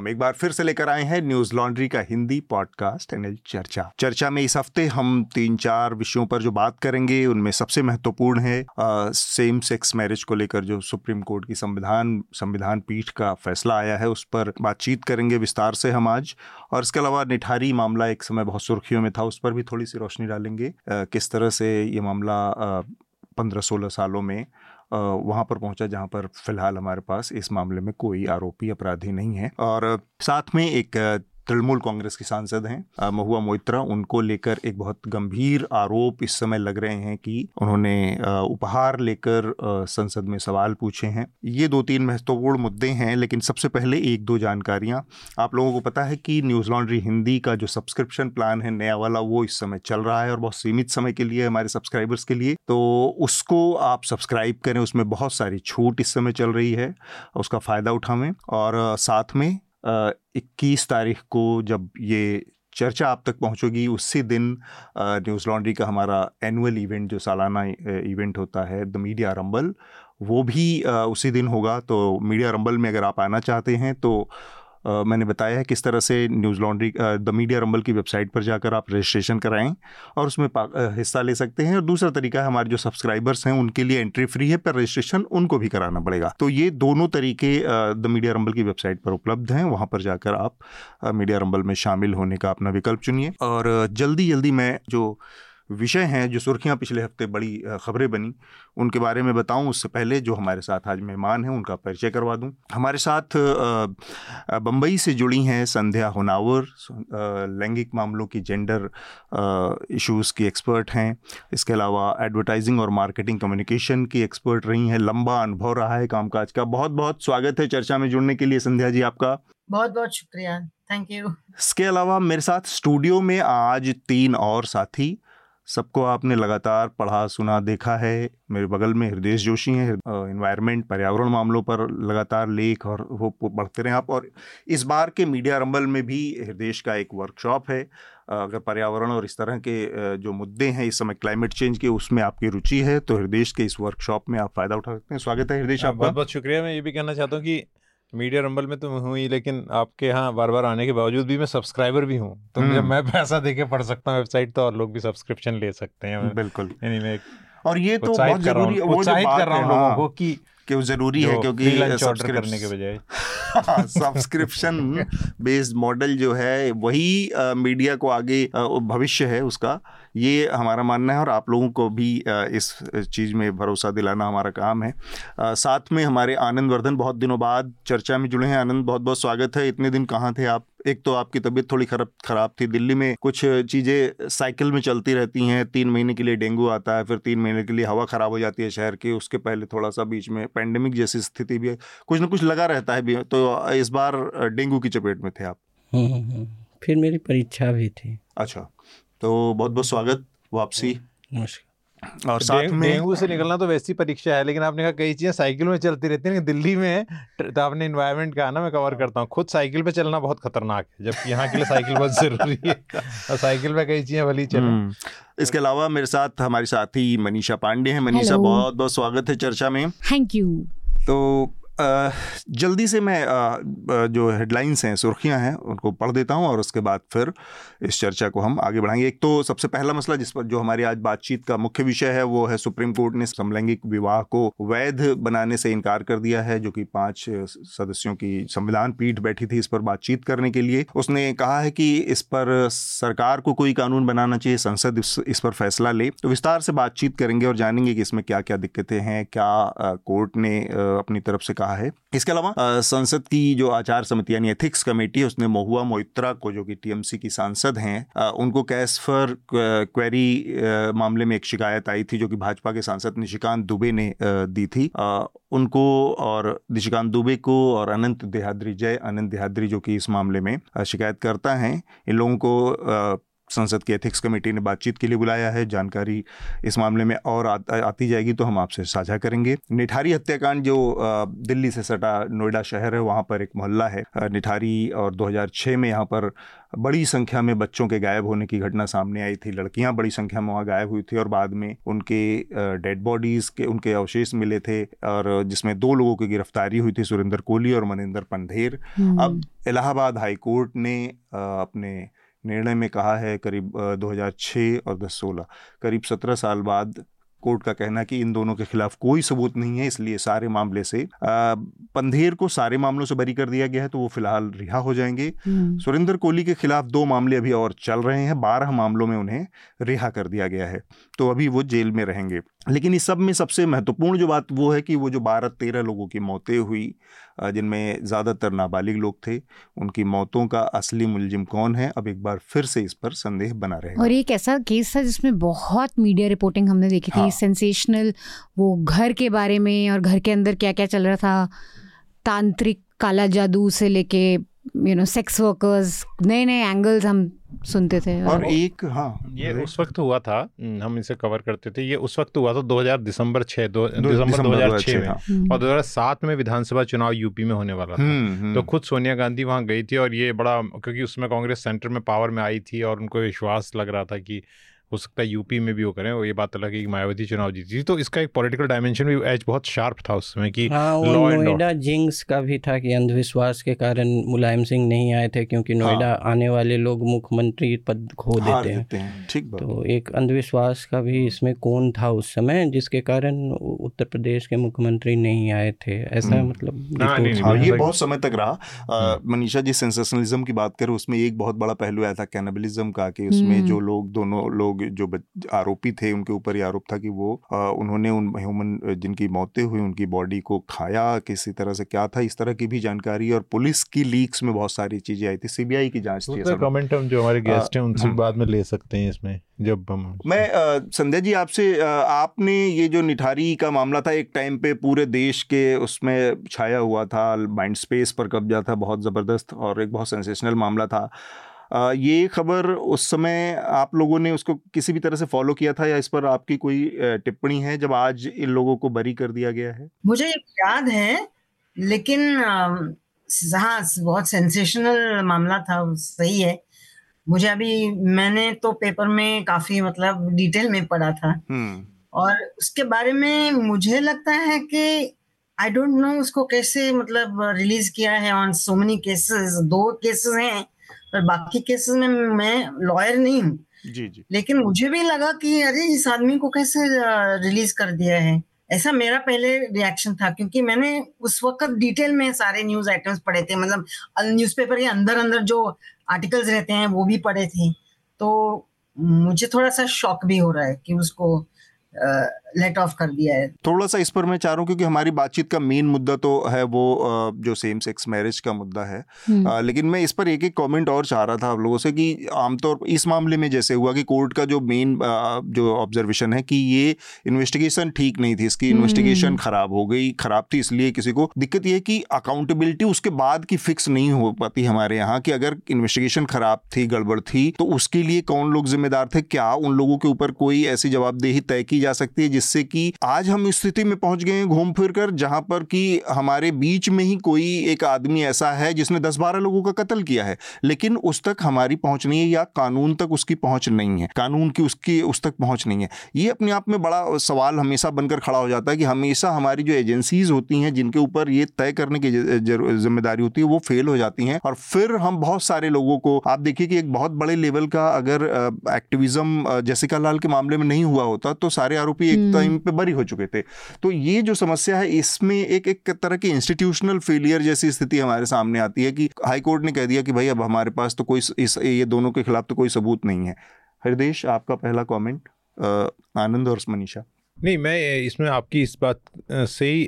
हम एक बार फिर से लेकर आए हैं न्यूज़ लॉन्ड्री का हिंदी पॉडकास्ट एनएल चर्चा। चर्चा में इस हफ़्ते हम तीन चार विषयों पर जो बात करेंगे उनमें सबसे महत्वपूर्ण है आ, सेम सेक्स मैरिज को लेकर जो सुप्रीम कोर्ट की संविधान संविधान पीठ का फैसला आया है उस पर बातचीत करेंगे विस्तार से हम आज। और इसके अलावा निठारी मामला एक समय बहुत सुर्खियों में था उस पर भी थोड़ी सी रोशनी डालेंगे किस तरह से ये मामला पंद्रह सोलह सालों में वहाँ पर पहुँचा जहाँ पर फ़िलहाल हमारे पास इस मामले में कोई आरोपी अपराधी नहीं है। और साथ में एक तृणमूल कांग्रेस की सांसद हैं महुआ मोइत्रा, उनको लेकर एक बहुत गंभीर आरोप इस समय लग रहे हैं कि उन्होंने उपहार लेकर संसद में सवाल पूछे हैं। ये दो तीन महत्वपूर्ण मुद्दे हैं, लेकिन सबसे पहले एक दो जानकारियाँ। आप लोगों को पता है कि न्यूज़ लॉन्ड्री हिंदी का जो सब्सक्रिप्शन प्लान है, नया वाला, वो इस समय चल रहा है और बहुत सीमित समय के लिए हमारे सब्सक्राइबर्स के लिए। तो उसको आप सब्सक्राइब करें, उसमें बहुत सारी छूट इस समय चल रही है, उसका फ़ायदा उठावें और साथ में इक्कीस तारीख को जब ये चर्चा आप तक पहुंचोगी, उसी दिन न्यूज़ लॉन्ड्री का हमारा एनुअल इवेंट जो सालाना इवेंट होता है द मीडिया रंबल वो भी उसी दिन होगा। तो मीडिया रंबल में अगर आप आना चाहते हैं तो मैंने बताया है किस तरह से Newslaundry the Media Rumble की वेबसाइट पर जाकर आप रजिस्ट्रेशन कराएँ और उसमें हिस्सा ले सकते हैं। और दूसरा तरीका है, हमारे जो सब्सक्राइबर्स हैं, उनके लिए एंट्री फ्री है, पर रजिस्ट्रेशन उनको भी कराना पड़ेगा। तो ये दोनों तरीके द मीडिया रंबल की वेबसाइट पर उपलब्ध हैं। वहाँ पर जाकर आप मीडिया रंबल में शामिल होने का अपना विकल्प चुनिए। और जल्दी जल्दी मैं जो विषय हैं जो सुर्खियाँ पिछले हफ़्ते बड़ी खबरें बनी उनके बारे में बताऊँ उससे पहले जो हमारे साथ आज मेहमान हैं उनका परिचय करवा दूँ। हमारे साथ बम्बई से जुड़ी हैं संध्या होनावर लैंगिक मामलों की जेंडर इश्यूज़ की एक्सपर्ट हैं। इसके अलावा एडवर्टाइजिंग और मार्केटिंग कम्युनिकेशन की एक्सपर्ट रही हैं। लंबा अनुभव रहा है कामकाज का। बहुत बहुत स्वागत है चर्चा में जुड़ने के लिए संध्या जी आपका। बहुत बहुत शुक्रिया। थैंक यू इसके अलावा मेरे साथ स्टूडियो में आज तीन और साथी सबको आपने लगातार पढ़ा सुना देखा है। मेरे बगल में हृदय जोशी हैं इन्वायरमेंट पर्यावरण मामलों पर लगातार लेख और वो पढ़ते रहे आप। और इस बार के मीडिया रंबल में भी हृदय का एक वर्कशॉप है। अगर पर्यावरण और इस तरह के जो मुद्दे हैं इस समय क्लाइमेट चेंज के उसमें आपकी रुचि है तो हृदय के इस वर्कशॉप में आप फ़ायदा उठा सकते हैं। स्वागत है हृदय आपका। बहुत बहुत शुक्रिया। मैं ये भी कहना चाहता हूँ कि मीडिया रंबल में तो हुई लेकिन आपके यहाँ बार बार आने के बावजूद भी मैं सब्सक्राइबर भी हूँ तो जब हम्म। मैं पैसा देके पढ़ सकता हूँ वेबसाइट तो और लोग भी सब्सक्रिप्शन ले सकते हैं बिल्कुल यानी मैं और ये तो बहुत ज़रूरी है उत्साहित कर रहा हूँ लोगों हाँ। को कि कि वो ज़रूरी है क्योंकि करने के बजाय सब्सक्रिप्शन बेस्ड मॉडल जो है वही मीडिया को आगे भविष्य है उसका ये हमारा मानना है और आप लोगों को भी इस चीज़ में भरोसा दिलाना हमारा काम है। साथ में हमारे आनंद वर्धन बहुत दिनों बाद चर्चा में जुड़े हैं। आनंद बहुत बहुत स्वागत है। इतने दिन कहाँ थे आप? एक तो आपकी तबीयत थोड़ी खराब खराब थी। दिल्ली में कुछ चीज़ें साइकिल में चलती रहती हैं। तीन महीने के लिए डेंगू आता है फिर तीन महीने के लिए हवा ख़राब हो जाती है शहर की। उसके पहले थोड़ा सा बीच में पेंडेमिक जैसी स्थिति भी है। कुछ ना कुछ लगा रहता है भी। तो इस बार डेंगू की चपेट में थे आप? हम्म, हम्म, हम्म। फिर मेरी परीक्षा भी थी। अच्छा। तो बहुत बहुत स्वागत वापसी। नमस्कार। और साथ में डेंगू से निकलना तो वैसी परीक्षा है लेकिन आपने कहा कई चीज़ें साइकिल में चलती रहती हैं दिल्ली में तो आपने इन्वायरमेंट का ना मैं कवर करता हूँ। खुद साइकिल पे चलना बहुत खतरनाक है जबकि यहाँ के लिए साइकिल बहुत ज़रूरी है। और साइकिल पे कई चीज़ें भली चले। हम्म। इसके अलावा मेरे साथ हमारे साथी मनीषा पांडे हैं। मनीषा बहुत बहुत स्वागत है चर्चा में। थैंक यू तो जल्दी से मैं जो हेडलाइंस हैं सुर्खियाँ हैं उनको पढ़ देता हूँ और उसके बाद फिर इस चर्चा को हम आगे बढ़ाएँगे। एक तो सबसे पहला मसला जिस पर जो हमारी आज बातचीत का मुख्य विषय है वो है सुप्रीम कोर्ट ने समलैंगिक विवाह को वैध बनाने से इनकार कर दिया है जो कि पाँच सदस्यों की संविधान पीठ बैठी थी इस पर बातचीत करने के लिए। उसने कहा है कि इस पर सरकार को कोई कानून बनाना चाहिए संसद इस, इस पर फैसला ले। तो विस्तार से बातचीत करेंगे और जानेंगे कि इसमें क्या क्या दिक्कतें हैं क्या कोर्ट ने अपनी तरफ़ से कहा रहा है। इसके अलावा संसद की जो आचार समिति यानी एथिक्स कमेटी उसने महुआ मोइत्रा को, जो कि टीएमसी की सांसद हैं उनको कैश फॉर क्वेरी मामले में एक शिकायत आई थी, जो कि भाजपा के सांसद निशिकांत दुबे ने दी थी। उनको और निशिकांत दुबे को और अनंत देहाद्री जय, अनंत देहाद्री जो कि इस मामले में शिकायत करता है, इन लोगों को संसद की एथिक्स कमेटी ने बातचीत के लिए बुलाया है। जानकारी इस मामले में और आ, आती जाएगी तो हम आपसे साझा करेंगे। निठारी हत्याकांड जो दिल्ली से सटा नोएडा शहर है वहाँ पर एक मोहल्ला है। निठारी और 2006 में यहाँ पर बड़ी संख्या में बच्चों के गायब होने की घटना सामने आई थी। लड़कियाँ बड़ी संख्या में वहाँ गायब हुई थी और बाद में उनके डेड बॉडीज़ के उनके अवशेष मिले थे और जिसमें दो लोगों की गिरफ्तारी हुई थी सुरेंद्र कोहली और मनिंदर पंधेर। हम्म। अब इलाहाबाद हाई कोर्ट ने अपने निर्णय में कहा है करीब 2006 और 2016 करीब 17 साल बाद कोर्ट का कहना कि इन दोनों के खिलाफ कोई सबूत नहीं है इसलिए सारे मामले से पंधेर को सारे मामलों से बरी कर दिया गया है तो वो फ़िलहाल रिहा हो जाएँगे। हम्म। सुरेंद्र कोहली के खिलाफ दो मामले अभी और चल रहे हैं बारह मामलों में उन्हें रिहा कर दिया गया है तो अभी वो जेल में रहेंगे। लेकिन इस सब में सबसे महत्वपूर्ण जो बात वो है कि वो जो बारह तेरह लोगों की मौतें हुई जिनमें ज़्यादातर नाबालिग लोग थे उनकी मौतों का असली मुलजिम कौन है अब एक बार फिर से इस पर संदेह बना रहे और एक ऐसा केस था जिसमें बहुत मीडिया रिपोर्टिंग हमने देखी थी हाँ। सेंसेशनल वो घर के बारे में और घर के अंदर क्या क्या चल रहा था तांत्रिक काला जादू से लेके यू नो सेक्स वर्कर्स नए नए एंगल्स हम सुनते थे और एक हाँ ये उस वक्त हुआ था हम्म, हम इसे कवर करते थे ये उस वक्त हुआ था 2000 दिसंबर 6 दो, दिसंबर 2006 में हाँ। और 2007 में विधानसभा चुनाव यूपी में होने वाला था हम्म, हम्म। तो खुद सोनिया गांधी वहाँ गई थी और ये बड़ा क्योंकि उसमें कांग्रेस सेंटर में पावर में आई थी और उनको विश्वास लग रहा था कि हो सकता है यूपी में भी वो करें वो ये बात अलग है कि मायावती चुनाव जीती थी तो इसका एक पॉलिटिकल डायमेंशन भी एज बहुत शार्प था उस समय कि हाँ, नोएडा जिंक्स का भी था कि अंधविश्वास के कारण मुलायम सिंह नहीं आए थे क्योंकि नोएडा हाँ, आने वाले लोग मुख्यमंत्री पद खो देते हैं, हैं। ठीक तो एक अंधविश्वास का भी इसमें कौन था उस समय जिसके कारण उत्तर प्रदेश के मुख्यमंत्री नहीं आए थे ऐसा हम्म। मतलब हाँ, हाँ, ये बहुत समय तक रहा। मनीषा जी सेंसेशनलिज्म की बात करें उसमें एक बहुत बड़ा पहलू आया था कैनबलिज्म का कि उसमें हम्म। जो लोग दोनों लोग जो आरोपी थे उनके ऊपर ये आरोप था कि वो आ, उन्होंने उन ह्यूमन जिनकी मौतें हुई उनकी बॉडी को खाया किसी तरह से क्या था इस तरह की भी जानकारी और पुलिस की लीक्स में बहुत सारी चीज़ें आई थी सीबीआई की जाँच थी कमेंट हम जो हमारे गेस्ट हैं उनसे बाद में ले सकते हैं इसमें जब हम मैं संध्या जी आपसे आपने ये जो निठारी का मामला था एक टाइम पे पूरे देश के उसमें छाया हुआ था माइंड स्पेस पर कब्जा था बहुत ज़बरदस्त और एक बहुत सेंसेशनल मामला था। ये खबर उस समय आप लोगों ने उसको किसी भी तरह से फॉलो किया था या इस पर आपकी कोई टिप्पणी है जब आज इन लोगों को बरी कर दिया गया है? मुझे याद है लेकिन हाँ बहुत सेंसेशनल मामला था सही है। मुझे अभी मैंने तो पेपर में काफ़ी मतलब डिटेल में पढ़ा था। हम्म। और उसके बारे में मुझे लगता है कि आई डोंट नो उसको कैसे मतलब रिलीज़ किया है। ऑन सो मेनी केसेस दो केसेस हैं। पर बाकी केसेस में मैं लॉयर नहीं हूँ। जी जी। लेकिन मुझे भी लगा कि अरे इस आदमी को कैसे रिलीज़ कर दिया है? ऐसा मेरा पहले रिएक्शन था क्योंकि मैंने उस वक्त डिटेल में सारे न्यूज़ आइटम्स पढ़े थे मतलब न्यूज़पेपर के अंदर अंदर जो आर्टिकल्स रहते हैं वो भी पढ़े थे। तो मुझे थोड़ा सा शॉक भी हो रहा है कि उसको लेट ऑफ़ कर दिया है थोड़ा सा इस पर मैं चाह रहा हूँ क्योंकि हमारी बातचीत का मेन मुद्दा तो है वो जो सेम सेक्स मैरिज का मुद्दा है हम्म। लेकिन मैं इस पर एक एक कमेंट और चाह रहा था आप लोगों से कि आमतौर पर इस मामले में जैसे हुआ कि कोर्ट का जो मेन जो ऑब्जर्वेशन है कि ये इन्वेस्टिगेशन ठीक नहीं थी इसकी इन्वेस्टिगेशन हम्म। खराब हो गई खराब थी इसलिए किसी को दिक्कत ये कि अकाउंटेबिलिटी उसके बाद की फिक्स नहीं हो पाती हमारे यहाँ कि अगर इन्वेस्टिगेशन खराब थी गड़बड़ थी तो उसके लिए कौन लोग जिम्मेदार थे क्या उन लोगों के ऊपर कोई ऐसी जवाबदेही तय की जा सकती है जिससे कि आज हम स्थिति में पहुँच गए हैं घूम फिर कर जहाँ पर कि हमारे बीच में ही कोई एक आदमी ऐसा है जिसने दस बारह लोगों का कत्ल किया है। लेकिन उस तक हमारी पहुँच नहीं है या कानून तक उसकी पहुँच नहीं है। कानून की उसकी, उस तक पहुँच नहीं है। ये अपने आप में बड़ा सवाल हमेशा बनकर खड़ा हो जाता है कि हमेशा हमारी जो एजेंसीज होती हैं, जिनके ऊपर ये तय करने की ज़िम्मेदारी होती है, वो फेल हो जाती हैं। और फिर हम बहुत सारे लोगों को, आप देखिए कि एक बहुत बड़े लेवल का अगर एक्टिविज्म जैसिका लाल के मामले में नहीं हुआ होता तो सारे आरोपी एक। टाइम पे बरी हो चुके थे। तो ये जो समस्या है इसमें एक एक तरह की इंस्टीट्यूशनल फेलियर जैसी स्थिति हमारे सामने आती है कि हाई कोर्ट ने कह दिया कि भाई अब हमारे पास तो कोई इस ये दोनों के खिलाफ तो कोई सबूत नहीं है। हृदेश आपका पहला कॉमेंट आनंद और मनीषा। नहीं मैं इसमें आपकी इस बात से ही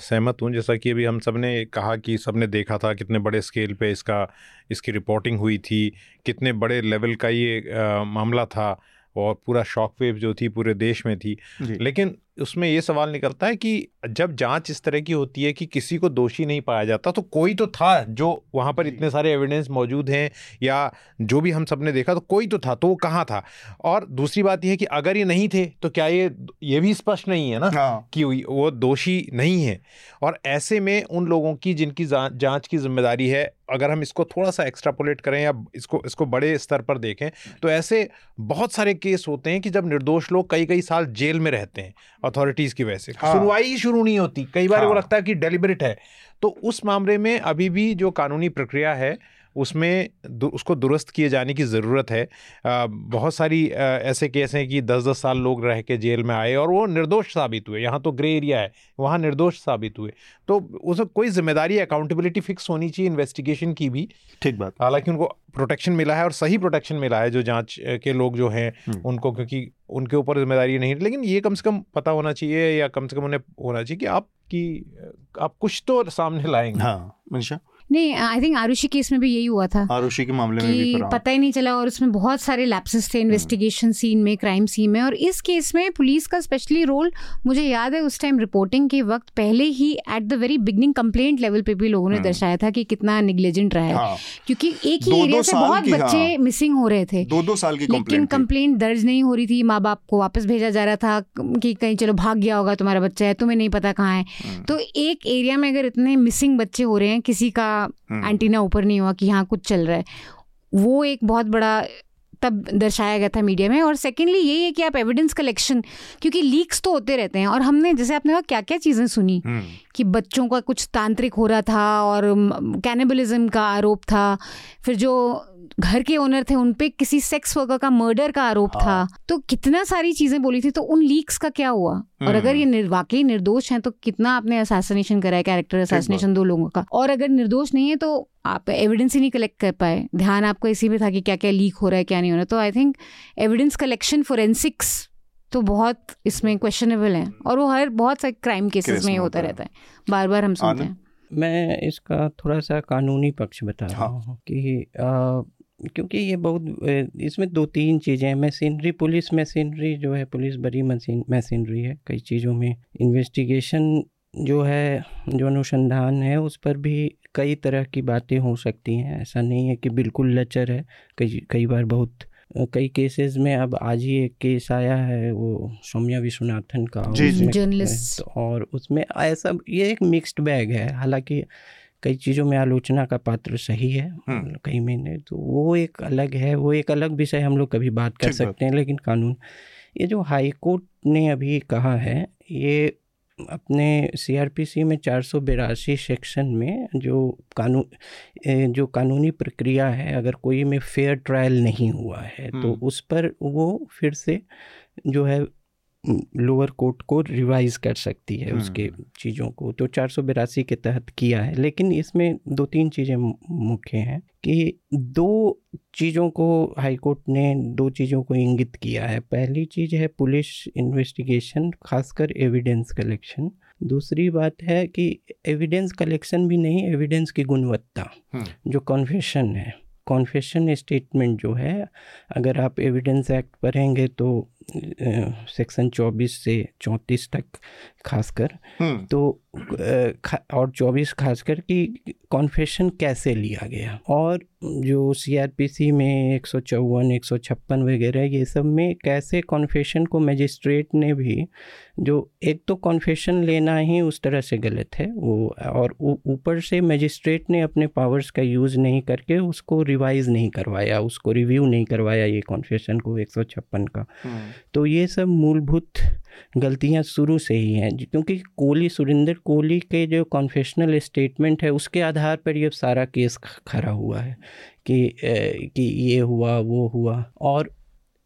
सहमत हूँ। जैसा कि अभी हम सबने कहा कि सबने देखा था कितने बड़े स्केल पे इसका इसकी रिपोर्टिंग हुई थी कितने बड़े लेवल का ये आ, मामला था। और पूरा शॉक वेव जो थी पूरे देश में थी। लेकिन उसमें ये सवाल निकलता है कि जब जाँच इस तरह की होती है कि किसी को दोषी नहीं पाया जाता तो कोई तो था जो वहाँ पर इतने सारे एविडेंस मौजूद हैं या जो भी हम सबने देखा तो कोई तो था तो वो कहाँ था? और दूसरी बात यह है कि अगर ये नहीं थे तो क्या ये ये भी स्पष्ट नहीं है ना हाँ। कि वो दोषी नहीं है। और ऐसे में उन लोगों की जिनकी जाँच की ज़िम्मेदारी है अगर हम इसको थोड़ा सा एक्स्ट्रापोलेट करें या इसको इसको बड़े स्तर पर देखें तो ऐसे बहुत सारे केस होते हैं कि जब निर्दोष लोग कई कई साल जेल में रहते हैं अथॉरिटीज़ की वजह से हाँ। सुनवाई ही शुरू नहीं होती कई बार हाँ। वो लगता है कि डेलिबरेट है तो उस मामले में अभी भी जो कानूनी प्रक्रिया है उसमें दु, उसको दुरुस्त किए जाने की ज़रूरत है। आ, बहुत सारी आ, ऐसे केस हैं कि दस दस साल लोग रह के जेल में आए और वो निर्दोष साबित हुए। यहाँ तो ग्रे एरिया है वहाँ निर्दोष साबित हुए। तो उस कोई ज़िम्मेदारी अकाउंटेबिलिटी फिक्स होनी चाहिए इन्वेस्टिगेशन की भी। ठीक बात। हालाँकि उनको प्रोटेक्शन मिला है और सही प्रोटेक्शन मिला है जो जाँच के लोग जो हैं हम्म। उनको क्योंकि उनके ऊपर ज़िम्मेदारी नहीं लेकिन ये कम से कम पता होना चाहिए या कम से कम उन्हें होना चाहिए कि आप की आप कुछ तो सामने लाएँगे। हाँ मनीषा नहीं आई थिंक आरुषि केस में भी यही हुआ था आरुषि के मामले में भी पता ही नहीं चला और उसमें बहुत सारे लैप्सेस थे इन्वेस्टिगेशन सीन में क्राइम सीन में और इस केस में पुलिस का स्पेशली रोल मुझे याद है उस टाइम रिपोर्टिंग के वक्त पहले ही at the very beginning complaint level पे भी लोगों ने हम्म। दर्शाया था कि कितना निग्लेजेंट रहा है हाँ। क्योंकि एक ही एरिया से बहुत बच्चे हाँ। मिसिंग हो रहे थे दो दो साल की लेकिन कंप्लेंट दर्ज नहीं हो रही थी माँ बाप को वापस भेजा जा रहा था कि कहीं चलो भाग गया होगा तुम्हारा बच्चा है तुम्हें नहीं पता कहाँ है हम्म। तो एक एरिया में अगर इतने मिसिंग बच्चे हो रहे हैं किसी का एंटीना ऊपर नहीं हुआ कि हाँ कुछ चल रहा है। वो एक बहुत बड़ा तब दर्शाया गया था मीडिया में। और सेकेंडली यही है कि आप एविडेंस कलेक्शन क्योंकि लीक्स तो होते रहते हैं। और हमने जैसे आपने कहा क्या क्या चीज़ें सुनी हम्म। कि बच्चों का कुछ तांत्रिक हो रहा था और कैनिबलिज्म का आरोप था। फिर जो घर के ओनर थे उन पे किसी सेक्स वर्कर का मर्डर का आरोप हाँ। था तो कितना सारी चीज़ें बोली थी तो उन लीक्स का क्या हुआ? और अगर ये हम्म। निर, वाकई निर्दोष हैं तो कितना आपने असैसिनेशन करा है कैरेक्टर असैसिनेशन दो लोगों का? और अगर निर्दोष नहीं है तो आप एविडेंस ही नहीं कलेक्ट कर पाए। ध्यान आपको इसी में था कि क्या क्या लीक हो रहा है क्या नहीं हो रहा। तो I think evidence collection forensics तो बहुत इसमें क्वेश्चनेबल है। और वो हर बहुत सारे क्राइम केसेस में होता रहता है। बार बार हम सुनते हैं। मैं इसका थोड़ा सा कानूनी पक्ष बता रहा हाँ। हूँ कि आ, क्योंकि ये बहुत इसमें दो तीन चीज़ें हैं। मशीनरी पुलिस मशीनरी जो है पुलिस बड़ी मशीन मशीनरी है। कई चीज़ों में इन्वेस्टिगेशन जो है जो अनुसंधान है उस पर भी कई तरह की बातें हो सकती हैं। ऐसा नहीं है कि बिल्कुल लचर है। कई कई बार बहुत कई केसेस में अब आज ही एक केस आया है वो सौम्या विश्वनाथन का। जर्नलिस्ट तो और उसमें ऐसा ये एक मिक्स्ड बैग है। हालाँकि कई चीज़ों में आलोचना का पात्र सही है हम्म। कई महीने तो वो एक अलग है वो एक अलग विषय हम लोग कभी बात कर सकते हैं लेकिन कानून ये जो हाई कोर्ट ने अभी कहा है ये अपने सीआरपीसी में चार सौ बिरासी सेक्शन में जो कानून जो कानूनी प्रक्रिया है अगर कोई में फेयर ट्रायल नहीं हुआ है तो हम्म। उस पर वो फिर से जो है लोअर कोर्ट को रिवाइज कर सकती है उसके हम्म। चीज़ों को तो चार सौ बिरासी के तहत किया है लेकिन इसमें दो तीन चीज़ें मुख्य हैं कि दो चीज़ों को हाई कोर्ट ने दो चीज़ों को इंगित किया है पहली चीज़ है पुलिस इन्वेस्टिगेशन खासकर एविडेंस कलेक्शन दूसरी बात है कि एविडेंस कलेक्शन भी नहीं एविडेंस की गुणवत्ता हम्म। जो कॉन्फेशन है कॉन्फेशन स्टेटमेंट जो है अगर आप एविडेंस एक्ट पढ़ेंगे तो सेक्शन चौबीस से चौंतीस तक खासकर हम्म। तो और चौबीस खासकर कि कॉन्फेशन कैसे लिया गया और जो सीआरपीसी में एक सौ चौवन एक सौ छप्पन वगैरह ये सब में कैसे कॉन्फेशन को मजिस्ट्रेट ने भी जो एक तो कॉन्फेशन लेना ही उस तरह से गलत है वो और ऊपर से मजिस्ट्रेट ने अपने पावर्स का यूज़ नहीं करके उसको रिवाइज़ नहीं करवाया उसको रिव्यू नहीं करवाया ये कॉन्फेशन को एक सौ छप्पन का हम्म। तो ये सब मूलभूत गलतियाँ शुरू से ही हैं। क्योंकि कोहली सुरेंद्र कोहली के जो कॉन्फेशनल स्टेटमेंट है उसके आधार पर ये सारा केस खड़ा हुआ है कि ए, कि ये हुआ वो हुआ। और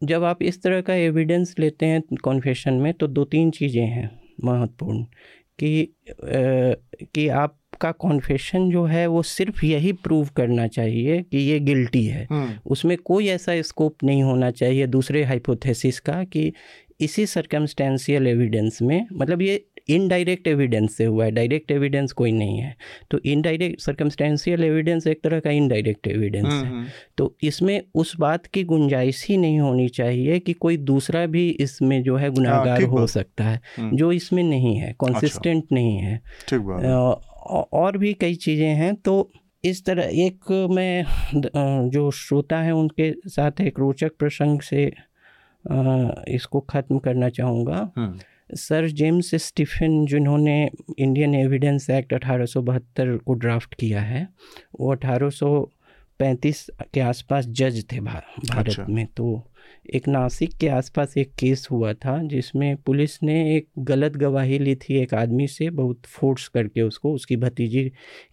जब आप इस तरह का एविडेंस लेते हैं कॉन्फेशन में तो दो तीन चीज़ें हैं महत्वपूर्ण कि ए, कि आप आपका कॉन्फेशन जो है वो सिर्फ़ यही प्रूव करना चाहिए कि ये गिल्टी है। हम्म। उसमें कोई ऐसा स्कोप नहीं होना चाहिए दूसरे हाइपोथेसिस का कि इसी सरकमस्टेंशियल एविडेंस में मतलब ये इनडायरेक्ट एविडेंस से हुआ है डायरेक्ट एविडेंस कोई नहीं है तो इनडायरेक्ट सर्कमस्टेंशियल एविडेंस एक तरह का इनडायरेक्ट एविडेंस है हम्म, हम्म। तो इसमें उस बात की गुंजाइश ही नहीं होनी चाहिए कि कोई दूसरा भी इसमें जो है हाँ, गुनाहगार हो सकता है हम्म। जो इसमें नहीं है कॉन्सिस्टेंट अच्छा। नहीं है और भी कई चीज़ें हैं तो इस तरह एक मैं जो श्रोता है उनके साथ एक रोचक प्रसंग से इसको ख़त्म करना चाहूँगा। सर जेम्स स्टीफन जिन्होंने इंडियन एविडेंस एक्ट अठारह सौ बहत्तर को ड्राफ्ट किया है वो अठारह पैंतीस के आसपास जज थे भा, भारत अच्छा। में। तो एक नासिक के आसपास एक केस हुआ था जिसमें पुलिस ने एक गलत गवाही ली थी एक आदमी से बहुत फोर्स करके उसको उसकी भतीजी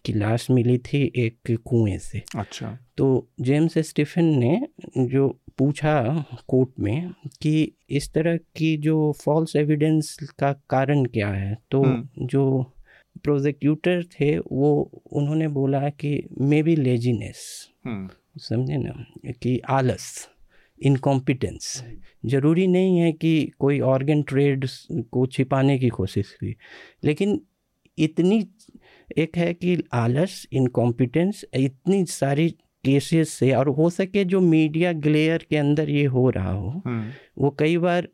की लाश मिली थी एक कुएँ से। अच्छा। तो जेम्स स्टीफन ने जो पूछा कोर्ट में कि इस तरह की जो फॉल्स एविडेंस का कारण क्या है? तो हम्म। जो प्रोजिक्यूटर थे वो उन्होंने बोला कि मे बी लेजीनेस समझे ना? कि आलस इनकॉम्पिटेंस ज़रूरी नहीं है कि कोई ऑर्गन ट्रेड को छिपाने की कोशिश की लेकिन इतनी एक है कि आलस इनकॉम्पिटेंस इतनी सारी केसेस से और हो सके जो मीडिया ग्लेयर के अंदर ये हो रहा हो हम्म। वो कई बार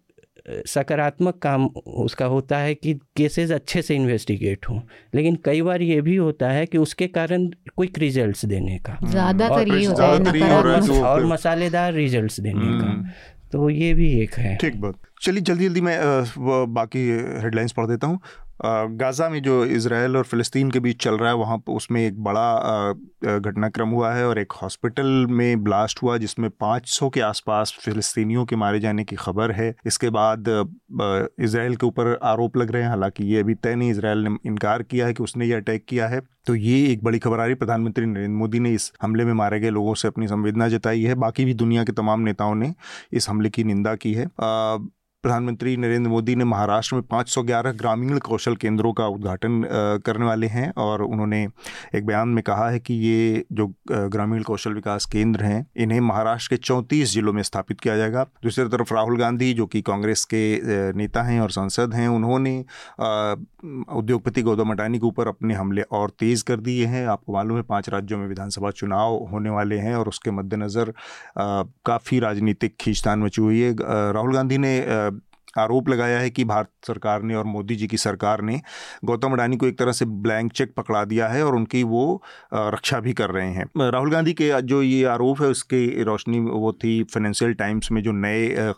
सकारात्मक काम उसका होता है कि केसेस अच्छे से इन्वेस्टिगेट हों। लेकिन कई बार ये भी होता है कि उसके कारण क्विक रिजल्ट्स देने का। ज़्यादातर ये होता है और मसालेदार रिजल्ट्स देने का। हम्म। तो ये भी एक है। ठीक बात। चलिए जल्दी जल्दी मैं बाकी हेडलाइंस पढ़ देता हूँ। गाज़ा में जो इसराइल और फ़लस्तीन के बीच चल रहा है, वहाँ उसमें एक बड़ा घटनाक्रम हुआ है और एक हॉस्पिटल में ब्लास्ट हुआ, जिसमें 500 के आसपास फ़लस्तीनियों के मारे जाने की खबर है। इसके बाद इसराइल के ऊपर आरोप लग रहे हैं, हालाँकि ये अभी तय नहीं इसराइल ने इनकार किया है कि उसने ये अटैक किया है। तो ये एक बड़ी खबर आ रही प्रधानमंत्री नरेंद्र मोदी ने इस हमले में मारे गए लोगों से अपनी संवेदना जताई है। बाकी भी दुनिया के तमाम नेताओं ने इस हमले की निंदा की है। प्रधानमंत्री नरेंद्र मोदी ने महाराष्ट्र में 511 ग्रामीण कौशल केंद्रों का उद्घाटन करने वाले हैं और उन्होंने एक बयान में कहा है कि ये जो ग्रामीण कौशल विकास केंद्र हैं, इन्हें महाराष्ट्र के चौंतीस जिलों में स्थापित किया जाएगा। दूसरी तरफ़ राहुल गांधी, जो कि कांग्रेस के नेता हैं और सांसद हैं, उन्होंने उद्योगपति गौतम अडानी के ऊपर अपने हमले और तेज़ कर दिए हैं। आपको मालूम है, पाँच राज्यों में विधानसभा चुनाव होने वाले हैं और उसके मद्देनज़र काफ़ी राजनीतिक खींचतान मची हुई है। राहुल गांधी ने आरोप लगाया है कि भारत सरकार ने और मोदी जी की सरकार ने गौतम अडानी को एक तरह से ब्लैंक चेक पकड़ा दिया है और उनकी वो रक्षा भी कर रहे हैं। राहुल गांधी के जो ये आरोप है, उसके रोशनी वो थी फाइनेंशियल टाइम्स में जो नए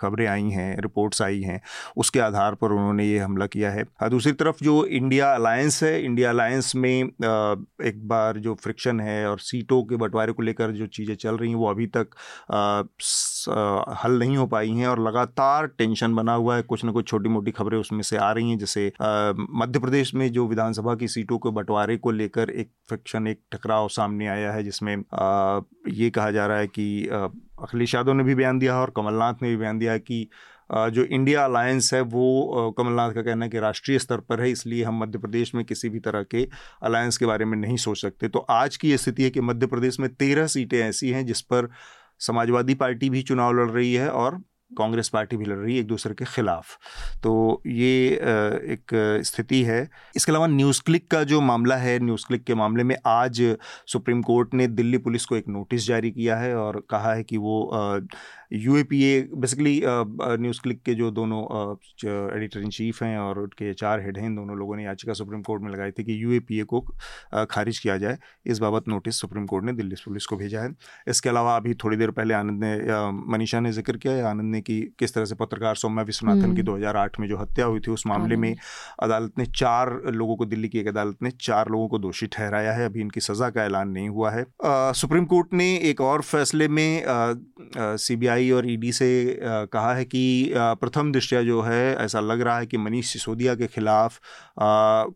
खबरें आई हैं, रिपोर्ट्स आई हैं, उसके आधार पर उन्होंने ये हमला किया है। दूसरी तरफ़ जो इंडिया अलायंस है, इंडिया अलायंस में एक बार जो फ्रिक्शन है और सीटों के बंटवारे को लेकर जो चीज़ें चल रही हैं, वो अभी तक हल नहीं हो पाई हैं और लगातार टेंशन बना हुआ है, कुछ ना कुछ छोटी मोटी खबरें उसमें से आ रही हैं, जैसे मध्य प्रदेश में जो विधानसभा की सीटों के बंटवारे को लेकर एक फ्रिक्शन, एक टकराव सामने आया है, जिसमें ये कहा जा रहा है कि अखिलेश यादव ने भी बयान दिया है और कमलनाथ ने भी बयान दिया है कि जो इंडिया अलायंस है, वो कमलनाथ का कहना है कि राष्ट्रीय स्तर पर है, इसलिए हम मध्य प्रदेश में किसी भी तरह के अलायंस के बारे में नहीं सोच सकते। तो आज की स्थिति है कि मध्य प्रदेश में तेरह सीटें ऐसी हैं, जिस पर समाजवादी पार्टी भी चुनाव लड़ रही है और कांग्रेस पार्टी भी लड़ रही है एक दूसरे के खिलाफ। तो ये एक स्थिति है। इसके अलावा न्यूज़ क्लिक का जो मामला है, न्यूज़ क्लिक के मामले में आज सुप्रीम कोर्ट ने दिल्ली पुलिस को एक नोटिस जारी किया है और कहा है कि वो यूएपीए बेसिकली न्यूज़ क्लिक के जो दोनों एडिटर इन चीफ हैं और उनके चार हेड हैं इन दोनों लोगों ने याचिका सुप्रीम कोर्ट में लगाई थी कि यू को खारिज किया जाए। इस बाबत नोटिस सुप्रीम कोर्ट ने दिल्ली पुलिस को भेजा है। इसके अलावा अभी थोड़ी देर पहले आनंद ने मनीषा ने ज़िक्र किया है आनंद ने कि किस तरह से पत्रकार सौम्या विश्वनाथन की 2008 हम्म। में जो हत्या हुई थी उस मामले में अदालत ने चार लोगों को दिल्ली की एक अदालत ने चार लोगों को दोषी ठहराया है। अभी इनकी सज़ा का ऐलान नहीं हुआ है। सुप्रीम कोर्ट ने एक और फैसले में सीबीआई सीबीआई और ईडी से कहा है कि प्रथम दृष्टया जो है, ऐसा लग रहा है कि मनीष सिसोदिया के खिलाफ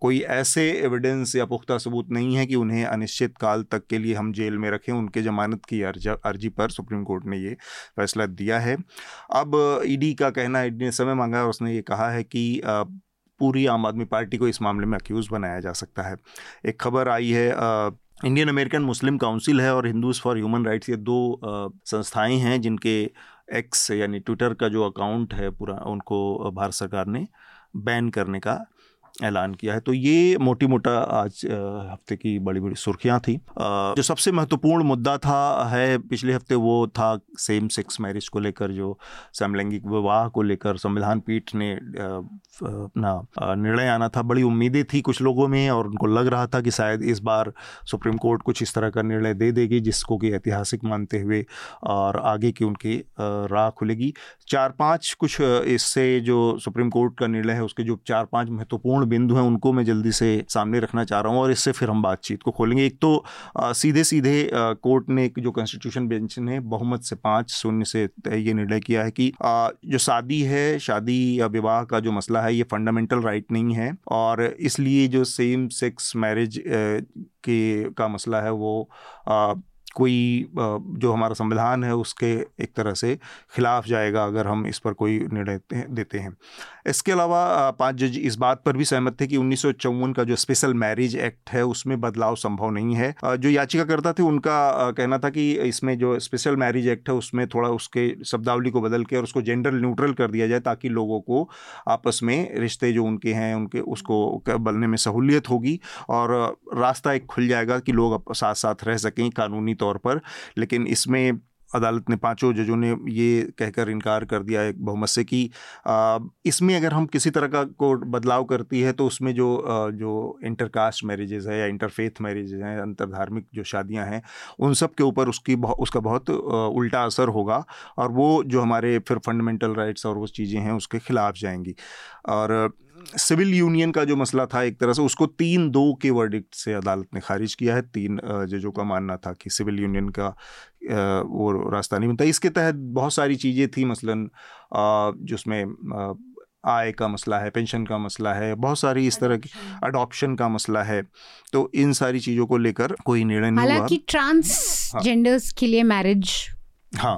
कोई ऐसे एविडेंस या पुख्ता सबूत नहीं है कि उन्हें अनिश्चित काल तक के लिए हम जेल में रखें। उनके जमानत की अर्जी पर सुप्रीम कोर्ट ने ये फैसला दिया है। अब ईडी का कहना है ईडी ने समय मांगा और उसने ये कहा है कि पूरी आम आदमी पार्टी को इस मामले में अक्यूज़ बनाया जा सकता है। एक खबर आई है इंडियन अमेरिकन मुस्लिम काउंसिल है और हिंदूज फॉर ह्यूमन राइट्स ये दो संस्थाएँ हैं जिनके एक्स यानी ट्विटर का जो अकाउंट है पूरा उनको भारत सरकार ने बैन करने का ऐलान किया है। तो ये मोटी मोटा आज हफ़्ते की बड़ी बड़ी सुर्खियाँ थी। जो सबसे महत्वपूर्ण मुद्दा था, है, पिछले हफ़्ते वो था सेम सेक्स मैरिज को लेकर जो समलैंगिक विवाह को लेकर संविधान पीठ ने अपना निर्णय आना था। बड़ी उम्मीदें थी कुछ लोगों में और उनको लग रहा था कि शायद इस बार सुप्रीम कोर्ट कुछ इस तरह का निर्णय दे देगी जिसको कि ऐतिहासिक मानते हुए और आगे की उनकी राह खुलेगी। चार पाँच कुछ इससे जो सुप्रीम कोर्ट का निर्णय है, उसके जो चार पाँच महत्वपूर्ण बिंदु हैं, उनको मैं जल्दी से सामने रखना चाह रहा हूँ और इससे फिर हम बातचीत को खोलेंगे। एक तो सीधे सीधे कोर्ट ने जो कॉन्स्टिट्यूशन बेंच ने बहुमत से पाँच शून्य से ये निर्णय किया है कि जो शादी है, शादी या विवाह का जो मसला है, ये फंडामेंटल राइट नहीं है और इसलिए जो सेम सेक्स मैरिज के, का मसला है वो कोई जो हमारा संविधान है उसके एक तरह से खिलाफ जाएगा अगर हम इस पर कोई निर्णय देते हैं। इसके अलावा पाँच जज इस बात पर भी सहमत थे कि उन्नीस सौ चौवन का जो स्पेशल मैरिज एक्ट है उसमें बदलाव संभव नहीं है। जो याचिकाकर्ता थे उनका कहना था कि इसमें जो स्पेशल मैरिज एक्ट है उसमें थोड़ा उसके शब्दावली को बदल के और उसको जेंडर न्यूट्रल कर दिया जाए ताकि लोगों को आपस में रिश्ते जो उनके हैं उनके, उसको बनने में सहूलियत होगी और रास्ता एक खुल जाएगा कि लोग साथ साथ रह सकें, कानूनी तौर पर, लेकिन इसमें अदालत ने पाँचों जजों ने ये कहकर इनकार कर दिया एक बहुमत से कि इसमें अगर हम किसी तरह का को बदलाव करती है तो उसमें जो जो इंटरकास्ट मैरिजेज है या इंटरफेथ मैरिजेज हैं, अंतरधार्मिक जो शादियाँ हैं, उन सब के ऊपर उसकी उसका बहुत उल्टा असर होगा और वो जो हमारे फिर फंडामेंटल राइट्स और वो चीज़ें हैं, उसके खिलाफ जाएँगी। और सिविल यूनियन का जो मसला था एक तरह से उसको तीन दो के वर्डिक्ट से अदालत ने खारिज किया है। तीन जजों का मानना था कि सिविल यूनियन का वो रास्ता नहीं बनता। इसके तहत बहुत सारी चीज़ें थी मसलन जिसमें आय का मसला है पेंशन का मसला है बहुत सारी इस तरह की अडॉप्शन का मसला है। तो इन सारी चीज़ों को लेकर कोई निर्णय नहीं हुआ। हालाँकि ट्रांसजेंडर्स हाँ। के लिए मैरिज हाँ।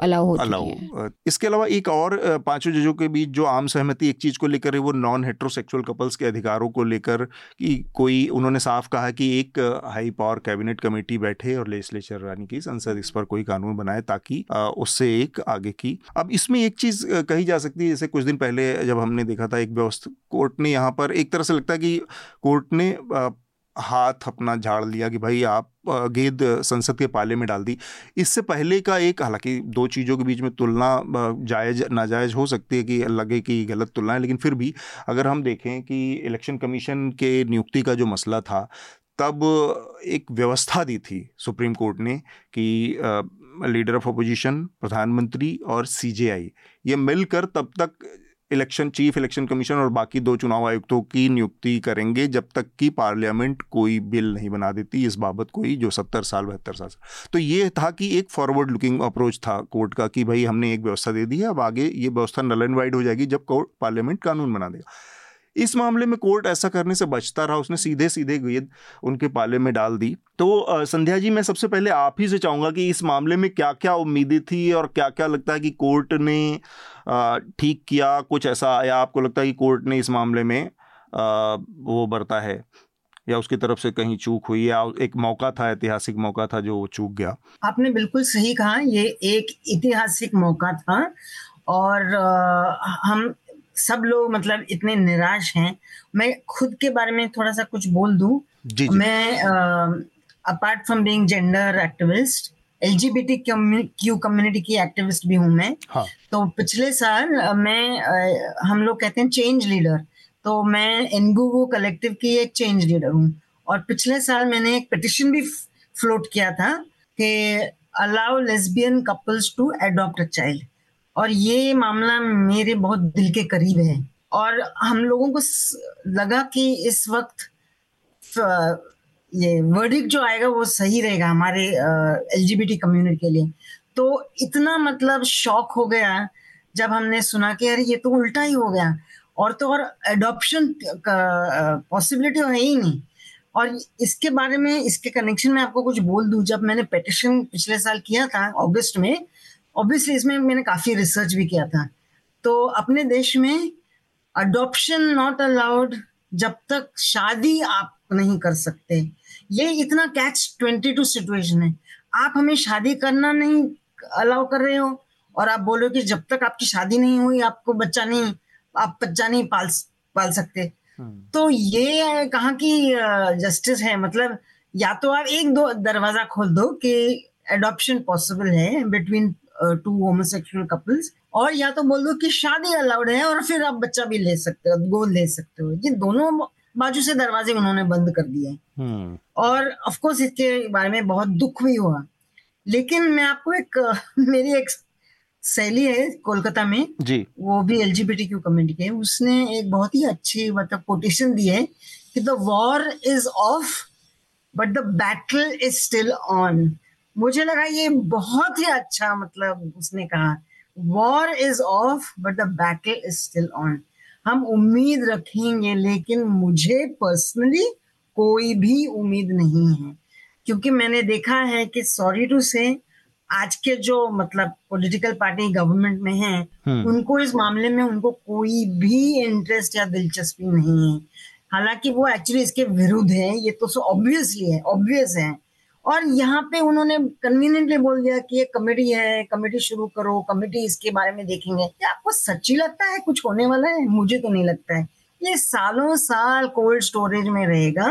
अलाउ होती अलाउ इसके अलावा एक और पाँचों जजों के बीच जो आम सहमति एक चीज़ को लेकर है वो नॉन हेट्रोसेक्सुअल कपल्स के अधिकारों को लेकर कि कोई उन्होंने साफ़ कहा कि एक हाई पावर कैबिनेट कमेटी बैठे और लेजिस्लेचर यानी कि संसद इस पर कोई कानून बनाए ताकि उससे एक आगे की। अब इसमें एक चीज़ कही जा सकती है जैसे कुछ दिन पहले जब हमने देखा था एक व्यवस्था कोर्ट ने यहाँ पर एक तरह से लगता है कि कोर्ट ने हाथ अपना झाड़ लिया कि भाई आप गेंद संसद के पाले में डाल दी। इससे पहले का एक, हालाँकि दो चीज़ों के बीच में तुलना जायज़, नाजायज़ हो सकती है कि लगे कि गलत तुलना है, लेकिन फिर भी अगर हम देखें कि इलेक्शन कमीशन के नियुक्ति का जो मसला था, तब एक व्यवस्था दी थी सुप्रीम कोर्ट ने कि लीडर ऑफ़ अपोजिशन, प्रधानमंत्री और सीजेआई ये मिलकर तब तक इलेक्शन, चीफ इलेक्शन कमीशन और बाकी दो चुनाव आयुक्तों की नियुक्ति करेंगे जब तक कि पार्लियामेंट कोई बिल नहीं बना देती इस बाबत कोई जो सत्तर साल, बहत्तर साल तो ये था कि एक फॉरवर्ड लुकिंग अप्रोच था कोर्ट का कि भाई हमने एक व्यवस्था दे दी है, अब आगे ये व्यवस्था नल एंड वाइड हो जाएगी जब कोर्ट पार्लियामेंट कानून बना देगा। इस मामले में कोर्ट ऐसा करने से बचता रहा, उसने सीधे सीधे गेंद उनके पाले में डाल दी। तो संध्या जी, मैं सबसे पहले आप ही से चाहूँगा कि इस मामले में क्या क्या उम्मीदें थी और क्या क्या लगता है कि कोर्ट ने ठीक किया? कुछ ऐसा आया आपको लगता है कि कोर्ट ने इस मामले में वो बरता है? या उसकी तरफ़ से कहीं चूक हुई या एक मौका था, ऐतिहासिक मौका था जो चूक गया? आपने बिल्कुल सही कहा, ये एक ऐतिहासिक मौका था और हम सब लोग मतलब इतने निराश हैं। मैं खुद के बारे में थोड़ा सा कुछ बोल दूँ। जी, जी. मैं apart from being gender activist L G B Q community की एक्टिविस्ट भी हूँ मैं। हाँ. तो पिछले साल मैं हम लोग कहते हैं चेंज लीडर तो मैं एनगूगो कलेक्टिव की एक चेंज लीडर हूँ। और पिछले साल मैंने एक पिटिशन भी फ्लोट किया था कि allow lesbian couples to adopt a child और ये मामला मेरे बहुत दिल के करीब है। और हम लोगों को लगा कि इस वक्त ये वर्डिक जो आएगा वो सही रहेगा हमारे एलजीबीटी कम्युनिटी के लिए। तो इतना मतलब शॉक हो गया जब हमने सुना कि अरे ये तो उल्टा ही हो गया। और तो और एडॉप्शन का पॉसिबिलिटी है ही नहीं। और इसके बारे में, इसके कनेक्शन में आपको कुछ बोल दूँ? जब मैंने पेटिशन पिछले साल किया था अगस्त में ऑब्वियसली इसमें मैंने काफ़ी रिसर्च भी किया था। तो अपने देश में अडॉप्शन नॉट अलाउड जब तक शादी आप नहीं कर सकते। ये इतना कैच ट्वेंटी टू सिचुएशन है। आप हमें शादी करना नहीं अलाउ कर रहे हो और आप बोलो कि जब तक आपकी शादी नहीं हुई आपको बच्चा नहीं आप बच्चा नहीं पाल पाल सकते। हम्म। तो ये कहाँ की जस्टिस है? मतलब या तो आप एक दो दरवाज़ा खोल दो कि एडॉप्शन पॉसिबल है बिटवीन टू होमोसेक्सुअल कपल्स और या तो बोल दो कि शादी अलाउड है और फिर आप बच्चा भी ले सकते हो गोद ले सकते हो। ये दोनों बाजू से दरवाजे उन्होंने बंद कर दिए हम्म। और ऑफ़ कोर्स इसके बारे में बहुत दुख भी हुआ। लेकिन मैं आपको एक मेरी एक सहेली है कोलकाता में। जी। वो भी एल जी क्यू कम्युनिटी के उसने एक बहुत ही अच्छी मतलब कोटेशन दी है कि the war is off but the battle is still on मुझे लगा ये बहुत ही अच्छा मतलब उसने कहा war is off but the battle is still on हम उम्मीद रखेंगे लेकिन मुझे पर्सनली कोई भी उम्मीद नहीं है। क्योंकि मैंने देखा है कि सॉरी टू से आज के जो मतलब पॉलिटिकल पार्टी गवर्नमेंट में है हम्म। उनको इस मामले में उनको कोई भी इंटरेस्ट या दिलचस्पी नहीं है। हालाँकि वो एक्चुअली इसके विरुद्ध है ये तो सो ऑब्वियसली है ऑब्वियस है। और यहाँ पे उन्होंने कन्वीनियंटली बोल दिया कि ये कमेटी है कमेटी शुरू करो कमेटी इसके बारे में देखेंगे। क्या आपको सच्ची लगता है कुछ होने वाला है? मुझे तो नहीं लगता है। ये सालों साल कोल्ड स्टोरेज में रहेगा,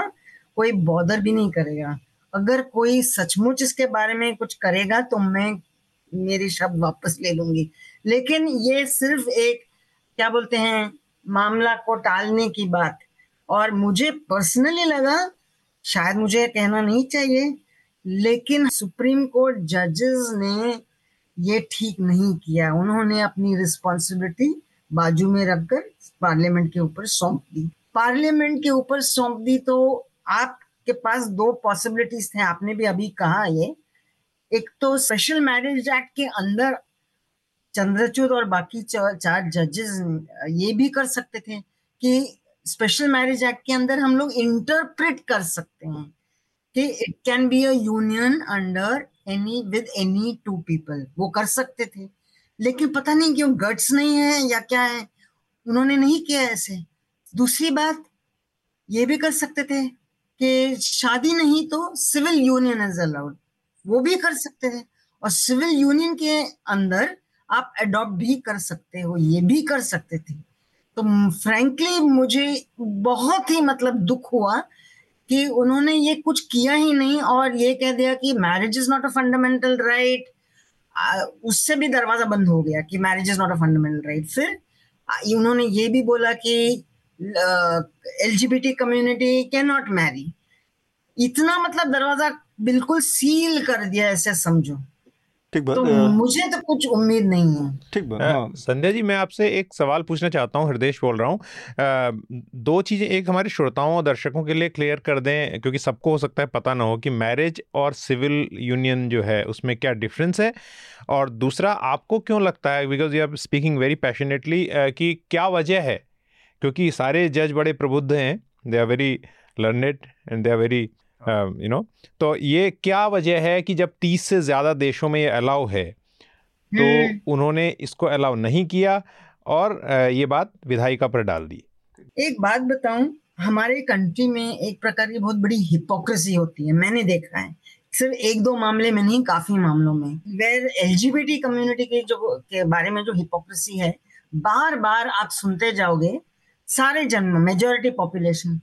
कोई बॉदर भी नहीं करेगा। अगर कोई सचमुच इसके बारे में कुछ करेगा तो मैं मेरे शब्द वापस ले लूँगी। लेकिन ये सिर्फ़ एक, क्या बोलते हैं, मामला को टालने की बात। और मुझे पर्सनली लगा, शायद मुझे कहना नहीं चाहिए। लेकिन सुप्रीम कोर्ट जजेस ने ये ठीक नहीं किया। उन्होंने अपनी रिस्पॉन्सिबिलिटी बाजू में रखकर पार्लियामेंट के ऊपर सौंप दी। पार्लियामेंट के ऊपर सौंप दी तो आपके पास दो पॉसिबिलिटीज थे। आपने भी अभी कहा ये। एक तो स्पेशल मैरिज एक्ट के अंदर चंद्रचूड और बाकी चार जजेस ये भी कर सकते थे कि स्पेशल मैरिज एक्ट के अंदर हम लोग इंटरप्रेट कर सकते हैं। कि it can be a union under any with any two people वो कर सकते थे। लेकिन पता नहीं क्यों गट्स नहीं है या क्या है। उन्होंने नहीं किया ऐसे। दूसरी बात, ये भी कर सकते थे कि शादी नहीं तो सिविल यूनियन इज़ अलाउड वो भी कर सकते थे। और सिविल यूनियन के अंदर आप अडॉप्ट भी कर सकते हो, ये भी कर सकते थे। तो फ्रैंकली मुझे बहुत ही मतलब दुख हुआ कि उन्होंने ये कुछ किया ही नहीं और ये कह दिया कि marriage is not a fundamental right उससे भी दरवाज़ा बंद हो गया कि marriage is not a fundamental right फिर उन्होंने ये भी बोला कि L G B T community can not marry इतना मतलब दरवाज़ा बिल्कुल सील कर दिया ऐसे समझो। ठीक बात तो मुझे तो कुछ उम्मीद नहीं है। ठीक बात हाँ। संध्या जी मैं आपसे एक सवाल पूछना चाहता हूँ हृदय बोल रहा हूँ। दो चीज़ें एक हमारे श्रोताओं और दर्शकों के लिए क्लियर कर दें क्योंकि सबको हो सकता है पता ना हो कि मैरिज और सिविल यूनियन जो है उसमें क्या डिफरेंस है? और दूसरा आपको क्यों लगता है because you are speaking very passionately कि क्या वजह है? क्योंकि सारे जज बड़े प्रबुद्ध हैं they are very learned and they are very you know तो ये क्या वजह है कि जब तीस से ज़्यादा देशों में ये अलाउ है तो हम्म। उन्होंने इसको अलाउ नहीं किया और ये बात विधायिका पर डाल दी। एक बात बताऊँ हमारे कंट्री में एक प्रकार की बहुत बड़ी हिपोक्रेसी होती है मैंने देखा है। सिर्फ़ एक दो मामले में नहीं काफ़ी मामलों में। वेर एल कम्युनिटी के जो के बारे में जो हिपोक्रेसी है बार बार आप सुनते जाओगे सारे जन्म मेजोरिटी पॉपुलेशन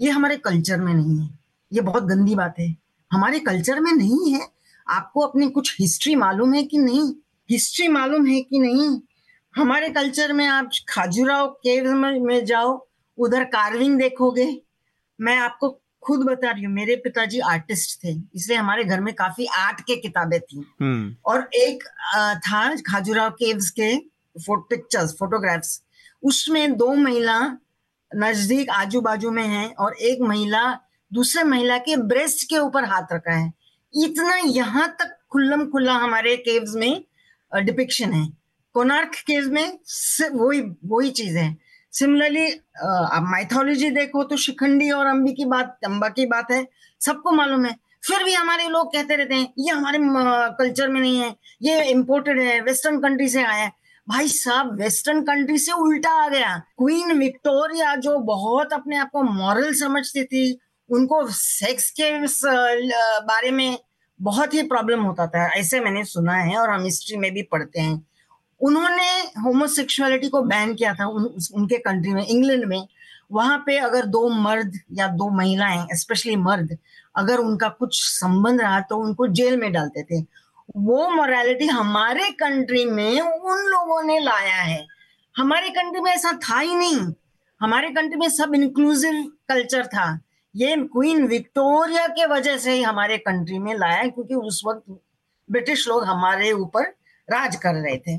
ये हमारे कल्चर में नहीं है। ये बहुत गंदी बात है। हमारे कल्चर में नहीं है। आपको अपनी कुछ हिस्ट्री मालूम है कि नहीं? हिस्ट्री मालूम है कि नहीं? हमारे कल्चर में आप खाजुराव केव में जाओ उधर कार्विंग देखोगे। मैं आपको खुद बता रही हूँ मेरे पिताजी आर्टिस्ट थे इसलिए हमारे घर में काफ़ी आर्ट के किताबें थी। हम्म। और एक था खाजुराव केव्स के फ़ोटो पिक्चर्स फोटोग्राफ्स उसमें दो महिला नज़दीक आजू बाजू में है और एक महिला दूसरे महिला के ब्रेस्ट के ऊपर हाथ रखा है। इतना यहाँ तक खुल्लम खुल्ला हमारे केव्स में डिपिक्शन है। कोनार्क केव में वही वही चीज़ है। सिमिलरली आप माइथोलॉजी देखो तो शिखंडी और अंबी की बात अंबा की बात है। सबको मालूम है। फिर भी हमारे लोग कहते रहते हैं, ये हमारे कल्चर में नहीं है। ये इम्पोर्टेड है वेस्टर्न कंट्री से आया है। भाई साहब वेस्टर्न कंट्री से उल्टा आ गया। क्वीन विक्टोरिया जो बहुत अपने आप को मॉरल समझती थी उनको सेक्स के बारे में बहुत ही प्रॉब्लम होता था ऐसे मैंने सुना है और हम हिस्ट्री में भी पढ़ते हैं। उन्होंने होमोसेक्सुअलिटी को बैन किया था उन, उनके कंट्री में इंग्लैंड में। वहाँ पे अगर दो मर्द या दो महिलाएँ स्पेशली मर्द अगर उनका कुछ संबंध रहा तो उनको जेल में डालते थे। वो मोरालिटी हमारे कंट्री में उन लोगों ने लाया है। हमारे कंट्री में ऐसा था ही नहीं। हमारे कंट्री में सब इंक्लूसिव कल्चर था। ये क्वीन विक्टोरिया के वजह से ही हमारे कंट्री में लाया क्योंकि उस वक्त ब्रिटिश लोग हमारे ऊपर राज कर रहे थे।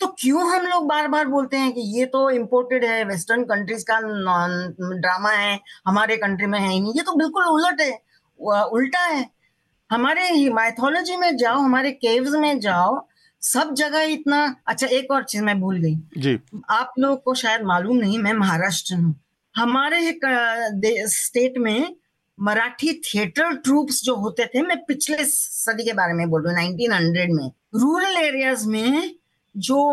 तो क्यों हम लोग बार बार बोलते हैं कि ये तो इम्पोर्टेड है वेस्टर्न कंट्रीज़ का ड्रामा है हमारे कंट्री में है ही नहीं। ये तो बिल्कुल उलट है उल्टा है। हमारे माइथोलॉजी में जाओ हमारे केव्स में जाओ सब जगह इतना अच्छा एक और चीज़ मैं भूल गई। जी। आप लोग को शायद मालूम नहीं मैं महाराष्ट्र हूँ। हमारे स्टेट में मराठी थिएटर ट्रूप्स जो होते थे, मैं पिछले सदी के बारे में बोल रही हूँ नाइनटीन हंड्रेड में। रूरल एरियाज़ में जो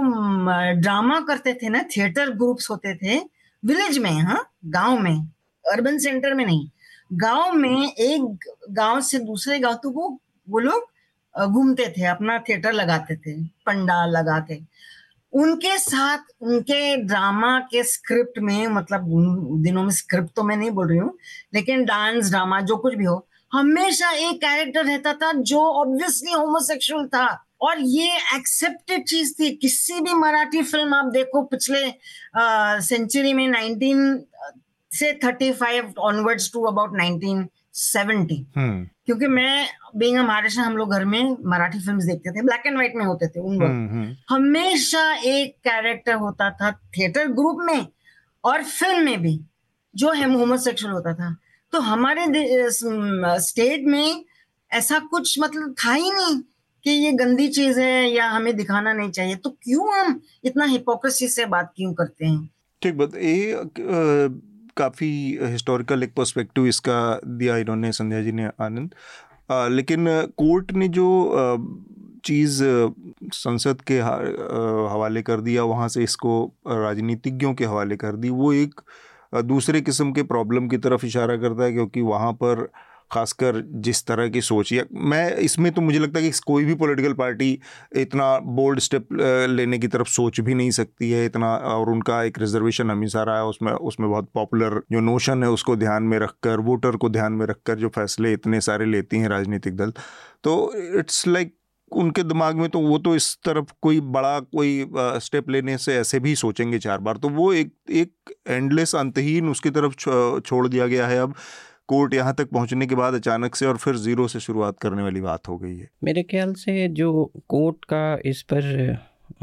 ड्रामा करते थे ना थिएटर ग्रुप्स होते थे विलेज में हाँ गाँव में अर्बन सेंटर में नहीं, गाँव में एक गाँव से दूसरे गाँव तो वो वो लोग घूमते थे, अपना थिएटर लगाते थे, पंडाल लगा के उनके साथ, उनके ड्रामा के स्क्रिप्ट में मतलब दिनों में स्क्रिप्ट तो मैं नहीं बोल रही हूँ, लेकिन डांस ड्रामा जो कुछ भी हो, हमेशा एक कैरेक्टर रहता था जो ऑब्वियसली होमोसेक्सुअल था। और ये एक्सेप्टेड चीज़ थी। किसी भी मराठी फ़िल्म आप देखो, पिछले सेंचुरी में 19 से 35 ऑनवर्ड्स टू अबाउट 1970 क्योंकि मैं बीइंग अ महाराष्ट्र हम लोग घर में मराठी फिल्म्स देखते थे ब्लैक एंड व्हाइट में होते थे उन वक्त हम्म, हम्म। हमेशा एक कैरेक्टर होता था थिएटर ग्रुप में और फ़िल्म में भी जो है होमोसेक्सुअल होता था। तो हमारे स्टेट में ऐसा कुछ मतलब था ही नहीं कि ये गंदी चीज़ है या हमें दिखाना नहीं चाहिए। तो क्यों हम इतना हिपोक्रेसी से बात क्यों करते हैं? ठीक बात ये काफ़ी हिस्टोरिकल एक पर्सपेक्टिव इसका दिया इन्होंने, संध्या जी ने, आनंद। लेकिन कोर्ट ने जो चीज़ संसद के हवाले कर दिया, वहाँ से इसको राजनीतिज्ञों के हवाले कर दी, वो एक दूसरे किस्म के प्रॉब्लम की तरफ़ इशारा करता है, क्योंकि वहाँ पर खासकर जिस तरह की सोच या मैं इसमें तो मुझे लगता है कि कोई भी पॉलिटिकल पार्टी इतना बोल्ड स्टेप लेने की तरफ़ सोच भी नहीं सकती है इतना, और उनका एक रिजर्वेशन हमेशा रहा है, उसमें उसमें बहुत पॉपुलर जो नोशन है उसको ध्यान में रखकर वोटर को ध्यान में रखकर जो फैसले इतने सारे लेती हैं राजनीतिक दल तो इट्स लाइक उनके दिमाग में तो वो तो इस तरफ़ कोई बड़ा कोई स्टेप लेने से ऐसे भी सोचेंगे चार बार तो वो एक एक एंडलेस अंतहीन उसकी तरफ़ छोड़ दिया गया है अब कोर्ट यहाँ तक पहुँचने के बाद अचानक से और फिर ज़ीरो से शुरुआत करने वाली बात हो गई है। मेरे ख्याल से जो कोर्ट का इस पर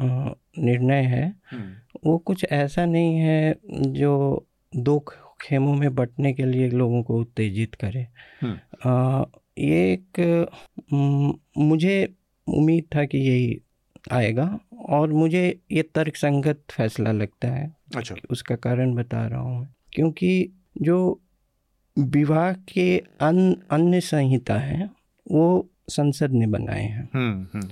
निर्णय है हम्म। वो कुछ ऐसा नहीं है जो दो खेमों में बटने के लिए लोगों को उत्तेजित करे। हम्म। ये एक मुझे उम्मीद था कि यही आएगा और मुझे ये तर्क संगत फैसला लगता है। अच्छा। उसका कारण बता रहा हूँ क्योंकि जो विवाह के अन अन्य संहिता हैं वो संसद ने बनाए हैं। हम्म, हम्म।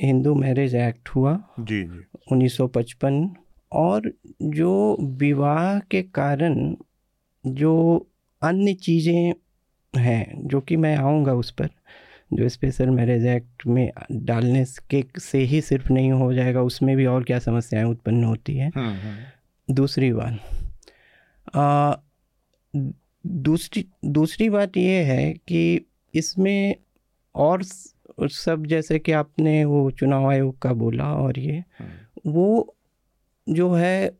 हिंदू मैरिज एक्ट हुआ। जी जी। 1955 और जो विवाह के कारण जो अन्य चीज़ें हैं जो कि मैं आऊँगा उस पर जो स्पेशल मैरिज एक्ट में डालने के से ही सिर्फ़ नहीं हो जाएगा उसमें भी और क्या समस्याएँ उत्पन्न होती हैं। हम्म, दूसरी बात दूसरी दूसरी बात ये है कि इसमें और सब जैसे कि आपने वो चुनाव आयोग का बोला और ये हम्म। वो जो है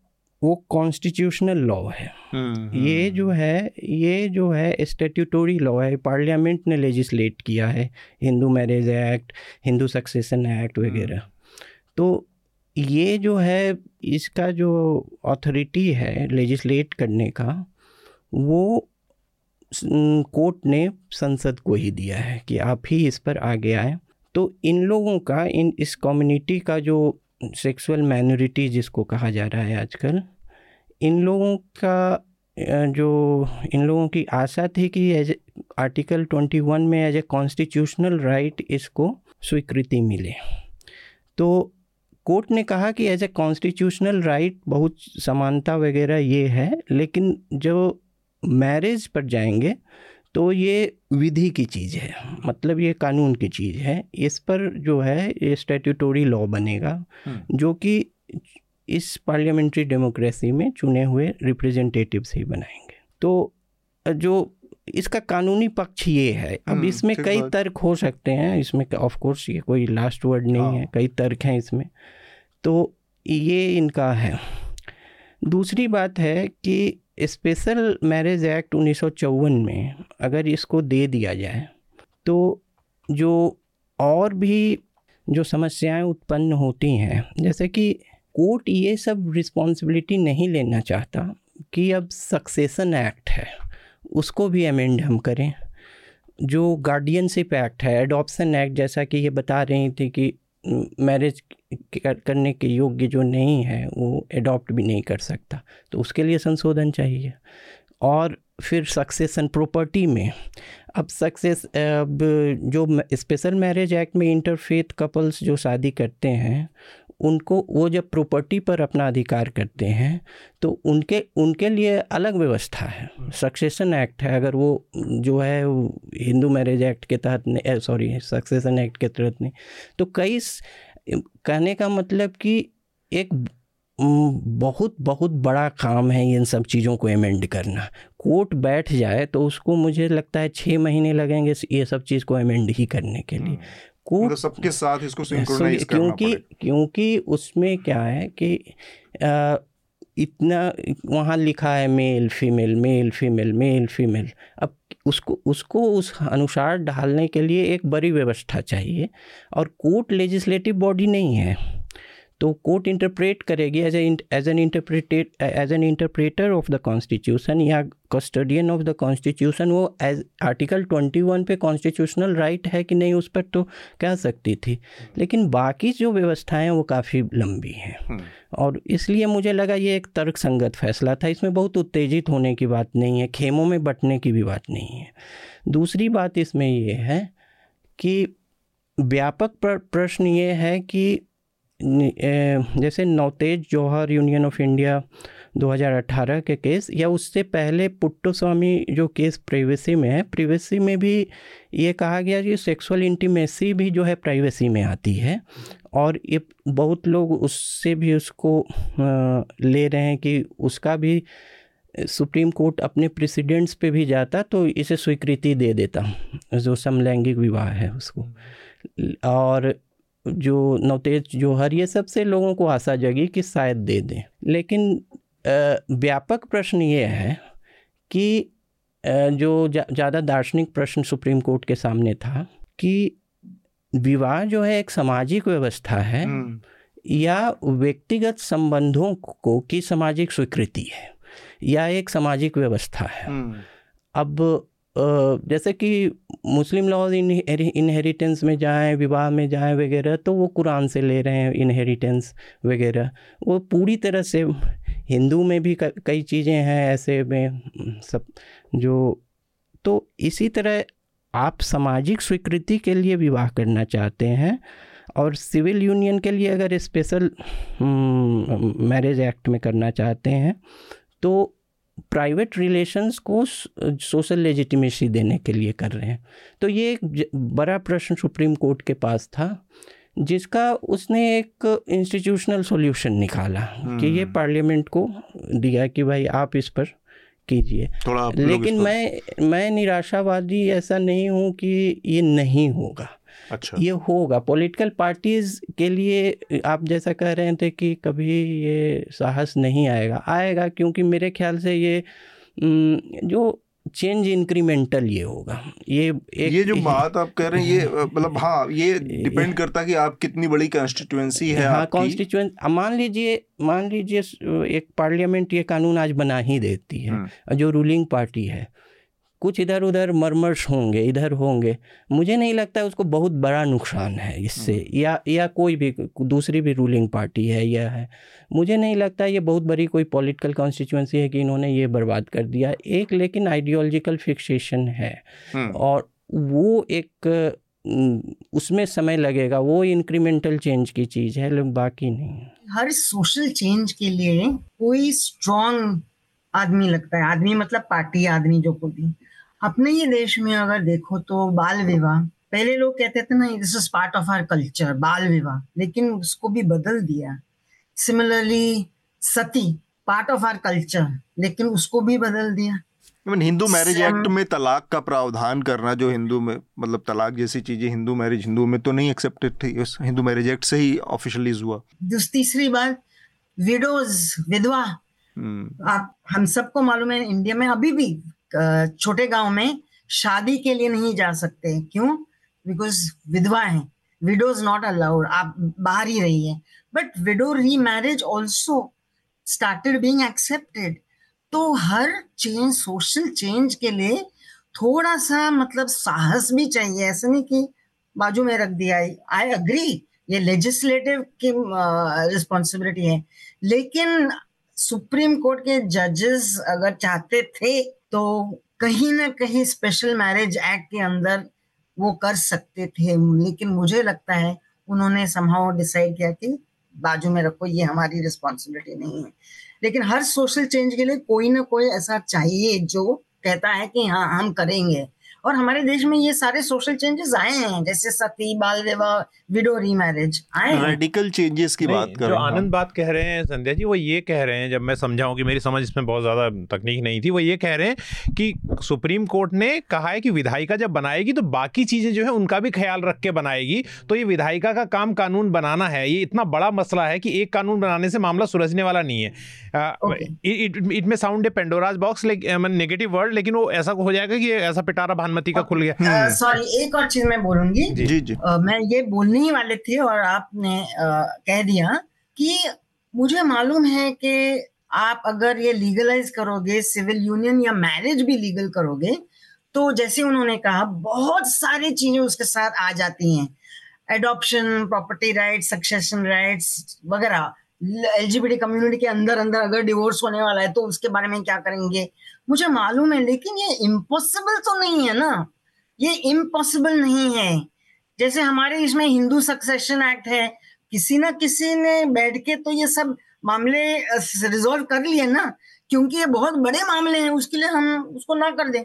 वो कॉन्स्टिट्यूशनल लॉ है। हम्म, ये हम्म। जो है ये जो है स्टेट्यूटोरी लॉ है। पार्लियामेंट ने लेजिस्लेट किया है। Hindu marriage act Hindu succession act वगैरह। तो ये जो है इसका जो अथॉरिटी है लेजिस्लेट करने का वो कोर्ट ने संसद को ही दिया है कि आप ही इस पर आगे आए। तो इन लोगों का, इन, इस कम्युनिटी का जो सेक्सुअल माइनॉरिटी जिसको कहा जा रहा है आजकल, इन लोगों का जो, इन लोगों की आशा थी कि एज आर्टिकल 21 में एज ए कॉन्स्टिट्यूशनल राइट इसको स्वीकृति मिले। तो कोर्ट ने कहा कि एज ए कॉन्स्टिट्यूशनल राइट बहुत समानता वगैरह ये है, लेकिन जो मैरिज पर जाएँगे तो ये विधि की चीज़ है मतलब ये कानून की चीज़ है। इस पर जो है ये स्टेट्यूटोरी लॉ बनेगा हम्म। जो कि इस पार्लियामेंट्री डेमोक्रेसी में चुने हुए रिप्रेजेंटेटिव्स ही बनाएँगे। तो जो इसका कानूनी पक्ष ये है अब हम्म, इसमें कई तर्क हो सकते हैं इसमें ऑफ़ कोर्स ये कोई लास्ट वर्ड नहीं हाँ। है। कई तर्क हैं इसमें। तो ये इनका है। दूसरी बात है कि स्पेशल मैरिज एक्ट उन्नीस सौ चौवन में अगर इसको दे दिया जाए तो जो और भी जो समस्याएँ उत्पन्न होती हैं, जैसे कि कोर्ट ये सब रिस्पॉन्सिबिलिटी नहीं लेना चाहता कि अब सक्सेसन एक्ट है, उसको भी अमेंड हम करें। जो गार्डियनशिप एक्ट है एडॉप्शन एक्ट जैसा कि ये बता रही थी कि मैरिज करने के योग्य जो नहीं है, वो एडॉप्ट भी नहीं कर सकता। तो उसके लिए संशोधन चाहिए। और फिर सक्सेसन प्रॉपर्टी में। अब सक्सेस अब जो स्पेशल मैरिज एक्ट में इंटरफेथ कपल्स जो शादी करते हैं उनको वो जब प्रॉपर्टी पर अपना अधिकार करते हैं तो उनके उनके लिए अलग व्यवस्था है। सक्सेशन एक्ट है अगर वो जो है हिंदू मैरिज एक्ट के तहत सॉरी सक्सेशन एक्ट के तहत नहीं तो कई कहने का मतलब कि एक बहुत बहुत बड़ा काम है इन सब चीज़ों को अमेंड करना। कोर्ट बैठ जाए तो उसको मुझे लगता है छः महीने लगेंगे ये सब चीज़ को अमेंड ही करने के लिए। को मतलब सबके साथ इसको सिंक्रोनाइज क्योंकि क्योंकि उसमें क्या है कि आ, इतना वहाँ लिखा है male female male female male female अब उसको उसको उस अनुसार ढालने के लिए एक बड़ी व्यवस्था चाहिए। और कोर्ट लेजिस्लेटिव बॉडी नहीं है। तो कोर्ट इंटरप्रेट करेगी as as an interpreted as an interpreter of the constitution या कस्टडियन ऑफ़ द कॉन्स्टिट्यूशन वो एज आर्टिकल ट्वेंटी वन पे कॉन्स्टिट्यूशनल राइट है कि नहीं उस पर तो कह सकती थी। लेकिन बाकी जो व्यवस्थाएँ वो काफ़ी लंबी हैं। हम्म। और इसलिए मुझे लगा ये एक तर्क संगत फैसला था। इसमें बहुत उत्तेजित होने की बात नहीं है खेमों में बटने की भी बात नहीं है। दूसरी बात इसमें ये है कि व्यापक प्रश्न ये है कि जैसे Navtej Johar union of India 2018 के केस या उससे पहले पुट्टो स्वामी जो केस प्राइवेसी में है प्राइवेसी में भी ये कहा गया कि सेक्सुअल इंटीमेसी भी जो है प्राइवेसी में आती है और ये बहुत लोग उससे भी उसको ले रहे हैं कि उसका भी सुप्रीम कोर्ट अपने प्रेसिडेंट्स पे भी जाता तो इसे स्वीकृति दे देता जो समलैंगिक विवाह है उसको। और जो नवतेज जौहर ये सबसे लोगों को आशा जगी कि शायद दे दें लेकिन व्यापक प्रश्न ये है कि जो ज़्यादा दार्शनिक प्रश्न सुप्रीम कोर्ट के सामने था कि विवाह जो है एक सामाजिक व्यवस्था है हम्म। या व्यक्तिगत संबंधों को की सामाजिक स्वीकृति है या एक सामाजिक व्यवस्था है हम्म। अब जैसे कि मुस्लिम लॉज इनहेरिटेंस में जाएँ, विवाह में जाएँ वगैरह तो वो कुरान से ले रहे हैं, इनहेरिटेंस वगैरह। वो पूरी तरह से हिंदू में भी कई चीज़ें हैं ऐसे में, सब जो तो इसी तरह आप सामाजिक स्वीकृति के लिए विवाह करना चाहते हैं और सिविल यूनियन के लिए अगर स्पेशल मैरिज एक्ट में करना चाहते हैं तो प्राइवेट रिलेशंस को सोशल लेजिटिमेसी देने के लिए कर रहे हैं। तो ये एक बड़ा प्रश्न सुप्रीम कोर्ट के पास था जिसका उसने एक इंस्टीट्यूशनल सॉल्यूशन निकाला कि ये पार्लियामेंट को दिया कि भाई आप इस पर कीजिए। लेकिन मैं मैं निराशावादी ऐसा नहीं हूँ कि ये नहीं होगा। अच्छा। ये होगा। पॉलिटिकल पार्टीज़ के लिए आप जैसा कह रहे थे कि कभी ये साहस नहीं आएगा। आएगा क्योंकि मेरे ख्याल से ये जो चेंज इंक्रीमेंटल ये होगा। ये एक, ये जो बात आप कह रहे हैं ये मतलब हाँ ये डिपेंड करता है कि आप कितनी बड़ी कॉन्स्टिट्यूएंसी है हाँ कॉन्स्टिट्यूएंस मान लीजिए मान लीजिए एक पार्लियामेंट ये कानून आज बना ही देती है। हम्म। जो रूलिंग पार्टी है। कुछ इधर उधर मरमर्श होंगे इधर होंगे। मुझे नहीं लगता उसको बहुत बड़ा नुकसान है इससे हम्म। या या कोई भी दूसरी भी रूलिंग पार्टी है या है। मुझे नहीं लगता ये बहुत बड़ी कोई पॉलिटिकल कॉन्स्टिट्यूंसी है कि इन्होंने ये बर्बाद कर दिया। एक लेकिन आइडियोलॉजिकल फिक्सेशन है। हम्म। और वो एक उसमें समय लगेगा वो इंक्रीमेंटल चेंज की चीज़ है लेकिन बाकी नहीं हर सोशल चेंज के लिए कोई स्ट्रॉन्ग आदमी लगता है। आदमी मतलब पार्टी आदमी जो बोली अपने ही देश में अगर देखो तो बाल विवाह पहले लोग कहते थे ना this is part of our culture बाल विवाह. लेकिन उसको भी बदल दिया। Similarly sati part of our culture लेकिन उसको भी बदल दिया। हिंदू मैरिज एक्ट में तलाक का प्रावधान करना जो हिंदू में मतलब तलाक जैसी चीज़ें हिंदू मैरिज हिंदू में तो नहीं एक्सेप्टेड थी उस हिंदू मैरिज एक्ट से ही ऑफिशियलाइज हुआ। तीसरी बात विडोज विधवा। हम्म। आप हम सबको मालूम है इंडिया में अभी भी छोटे गाँव में शादी के लिए नहीं जा सकते। क्यों? बिकॉज़ विधवा है। विडोज नॉट अलाउड आप बाहर ही रहिए। But widow remarriage also started being accepted तो हर चेंज सोशल चेंज के लिए थोड़ा सा मतलब साहस भी चाहिए। ऐसे नहीं कि बाजू में रख दिया। आई अग्री ये लेजिस्लेटिव की रिस्पॉन्सिबिलिटी है। लेकिन सुप्रीम कोर्ट के जजेस अगर चाहते थे तो कहीं ना कहीं स्पेशल मैरिज एक्ट के अंदर वो कर सकते थे। लेकिन मुझे लगता है उन्होंने समहाउ डिसाइड किया कि बाजू में रखो, ये हमारी रिस्पॉन्सिबिलिटी नहीं है। लेकिन हर सोशल चेंज के लिए कोई ना कोई ऐसा चाहिए जो कहता है कि हाँ हम करेंगे। और हमारे देश में ये सारे सोशल चेंजेस आए हैं जैसे सती बाल विवाह विडो रीमैरिज आए रेडिकल चेंजेस की बात कर जो आनंद बात कह रहे हैं संध्या जी वो ये कह रहे हैं जब मैं समझाऊं कि मेरी समझ इसमें बहुत ज़्यादा तकनीक नहीं थी वो ये कह रहे हैं कि सुप्रीम कोर्ट ने कहा है कि विधायिका जब बनाएगी तो बाकी चीज़ें जो है उनका भी ख्याल रख के बनाएगी। तो ये विधायिका का काम कानून बनाना है ये इतना बड़ा मसला है कि एक कानून बनाने से मामला सुलझने वाला नहीं है। It may sound a Pandora's box negative word लेकिन वो ऐसा हो जाएगा कि ऐसा पिटारा भानमती का खुल गया। सॉरी हम्म। एक और चीज़ मैं बोलूँगी। जी। जी मैं ये बोलने ही वाले थे और आपने कह दिया कि मुझे मालूम है कि आप अगर ये लीगलाइज करोगे सिविल यूनियन या मैरिज भी लीगल करोगे तो जैसे उन्होंने कहा बहुत सारी चीज़ें उसके साथ आ जाती हैं। Adoption property right succession rights वगैरह। एलजीबीटी कम्युनिटी के अंदर अंदर अगर डिवोर्स होने वाला है तो उसके बारे में क्या करेंगे? मुझे मालूम है, लेकिन ये इम्पॉसिबल तो नहीं है ना? ये इम्पॉसिबल नहीं है। जैसे हमारे इसमें हिंदू सक्सेशन एक्ट है, किसी ना किसी ने बैठ के तो ये सब मामले रिजोल्व कर लिए ना? क्योंकि ये बहुत बड़े मामले हैं, उसके लिए हम उसको ना कर दें।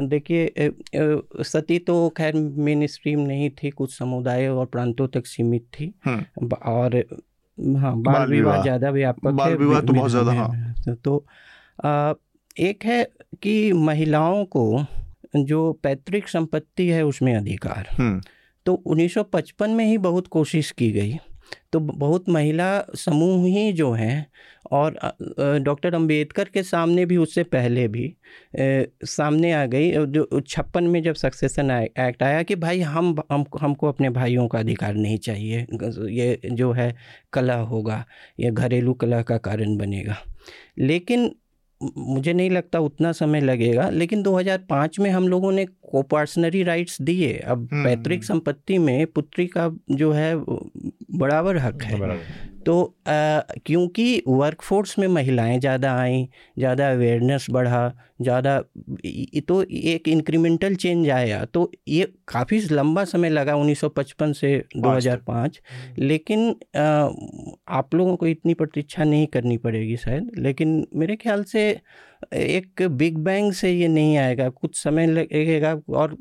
देखिए सती तो खैर मेन स्ट्रीम नहीं थी कुछ समुदाय और प्रांतों तक सीमित थी। और हाँ बाल विवाह ज़्यादा व्यापक बाल विवाह तो बहुत ज़्यादा हाँ। तो आ, एक है कि महिलाओं को जो पैतृक संपत्ति है उसमें अधिकार। हम्म। तो 1955 में ही बहुत कोशिश की गई। तो बहुत महिला समूह ही जो हैं और डॉक्टर अंबेडकर के सामने भी उससे पहले भी ए, सामने आ गई जो छप्पन में जब सक्सेसन एक्ट आया कि भाई हम हम हमको अपने भाइयों का अधिकार नहीं चाहिए ये जो है कला होगा ये घरेलू कला का कारण बनेगा लेकिन मुझे नहीं लगता उतना समय लगेगा लेकिन 2005 में हम लोगों ने कोपार्सनरी राइट्स दिए अब हम्म, पैतृक। संपत्ति में पुत्री का जो है बराबर हक है। तो क्योंकि वर्कफोर्स में महिलाएँ ज़्यादा आईं ज़्यादा अवेयरनेस बढ़ा ज़्यादा तो एक इंक्रीमेंटल चेंज आया। तो ये काफ़ी लंबा समय लगा 1955 से 2005 लेकिन आ, आप लोगों को इतनी प्रतीक्षा नहीं करनी पड़ेगी शायद। लेकिन मेरे ख्याल से एक बिग बैंग से ये नहीं आएगा। कुछ समय लगेगा और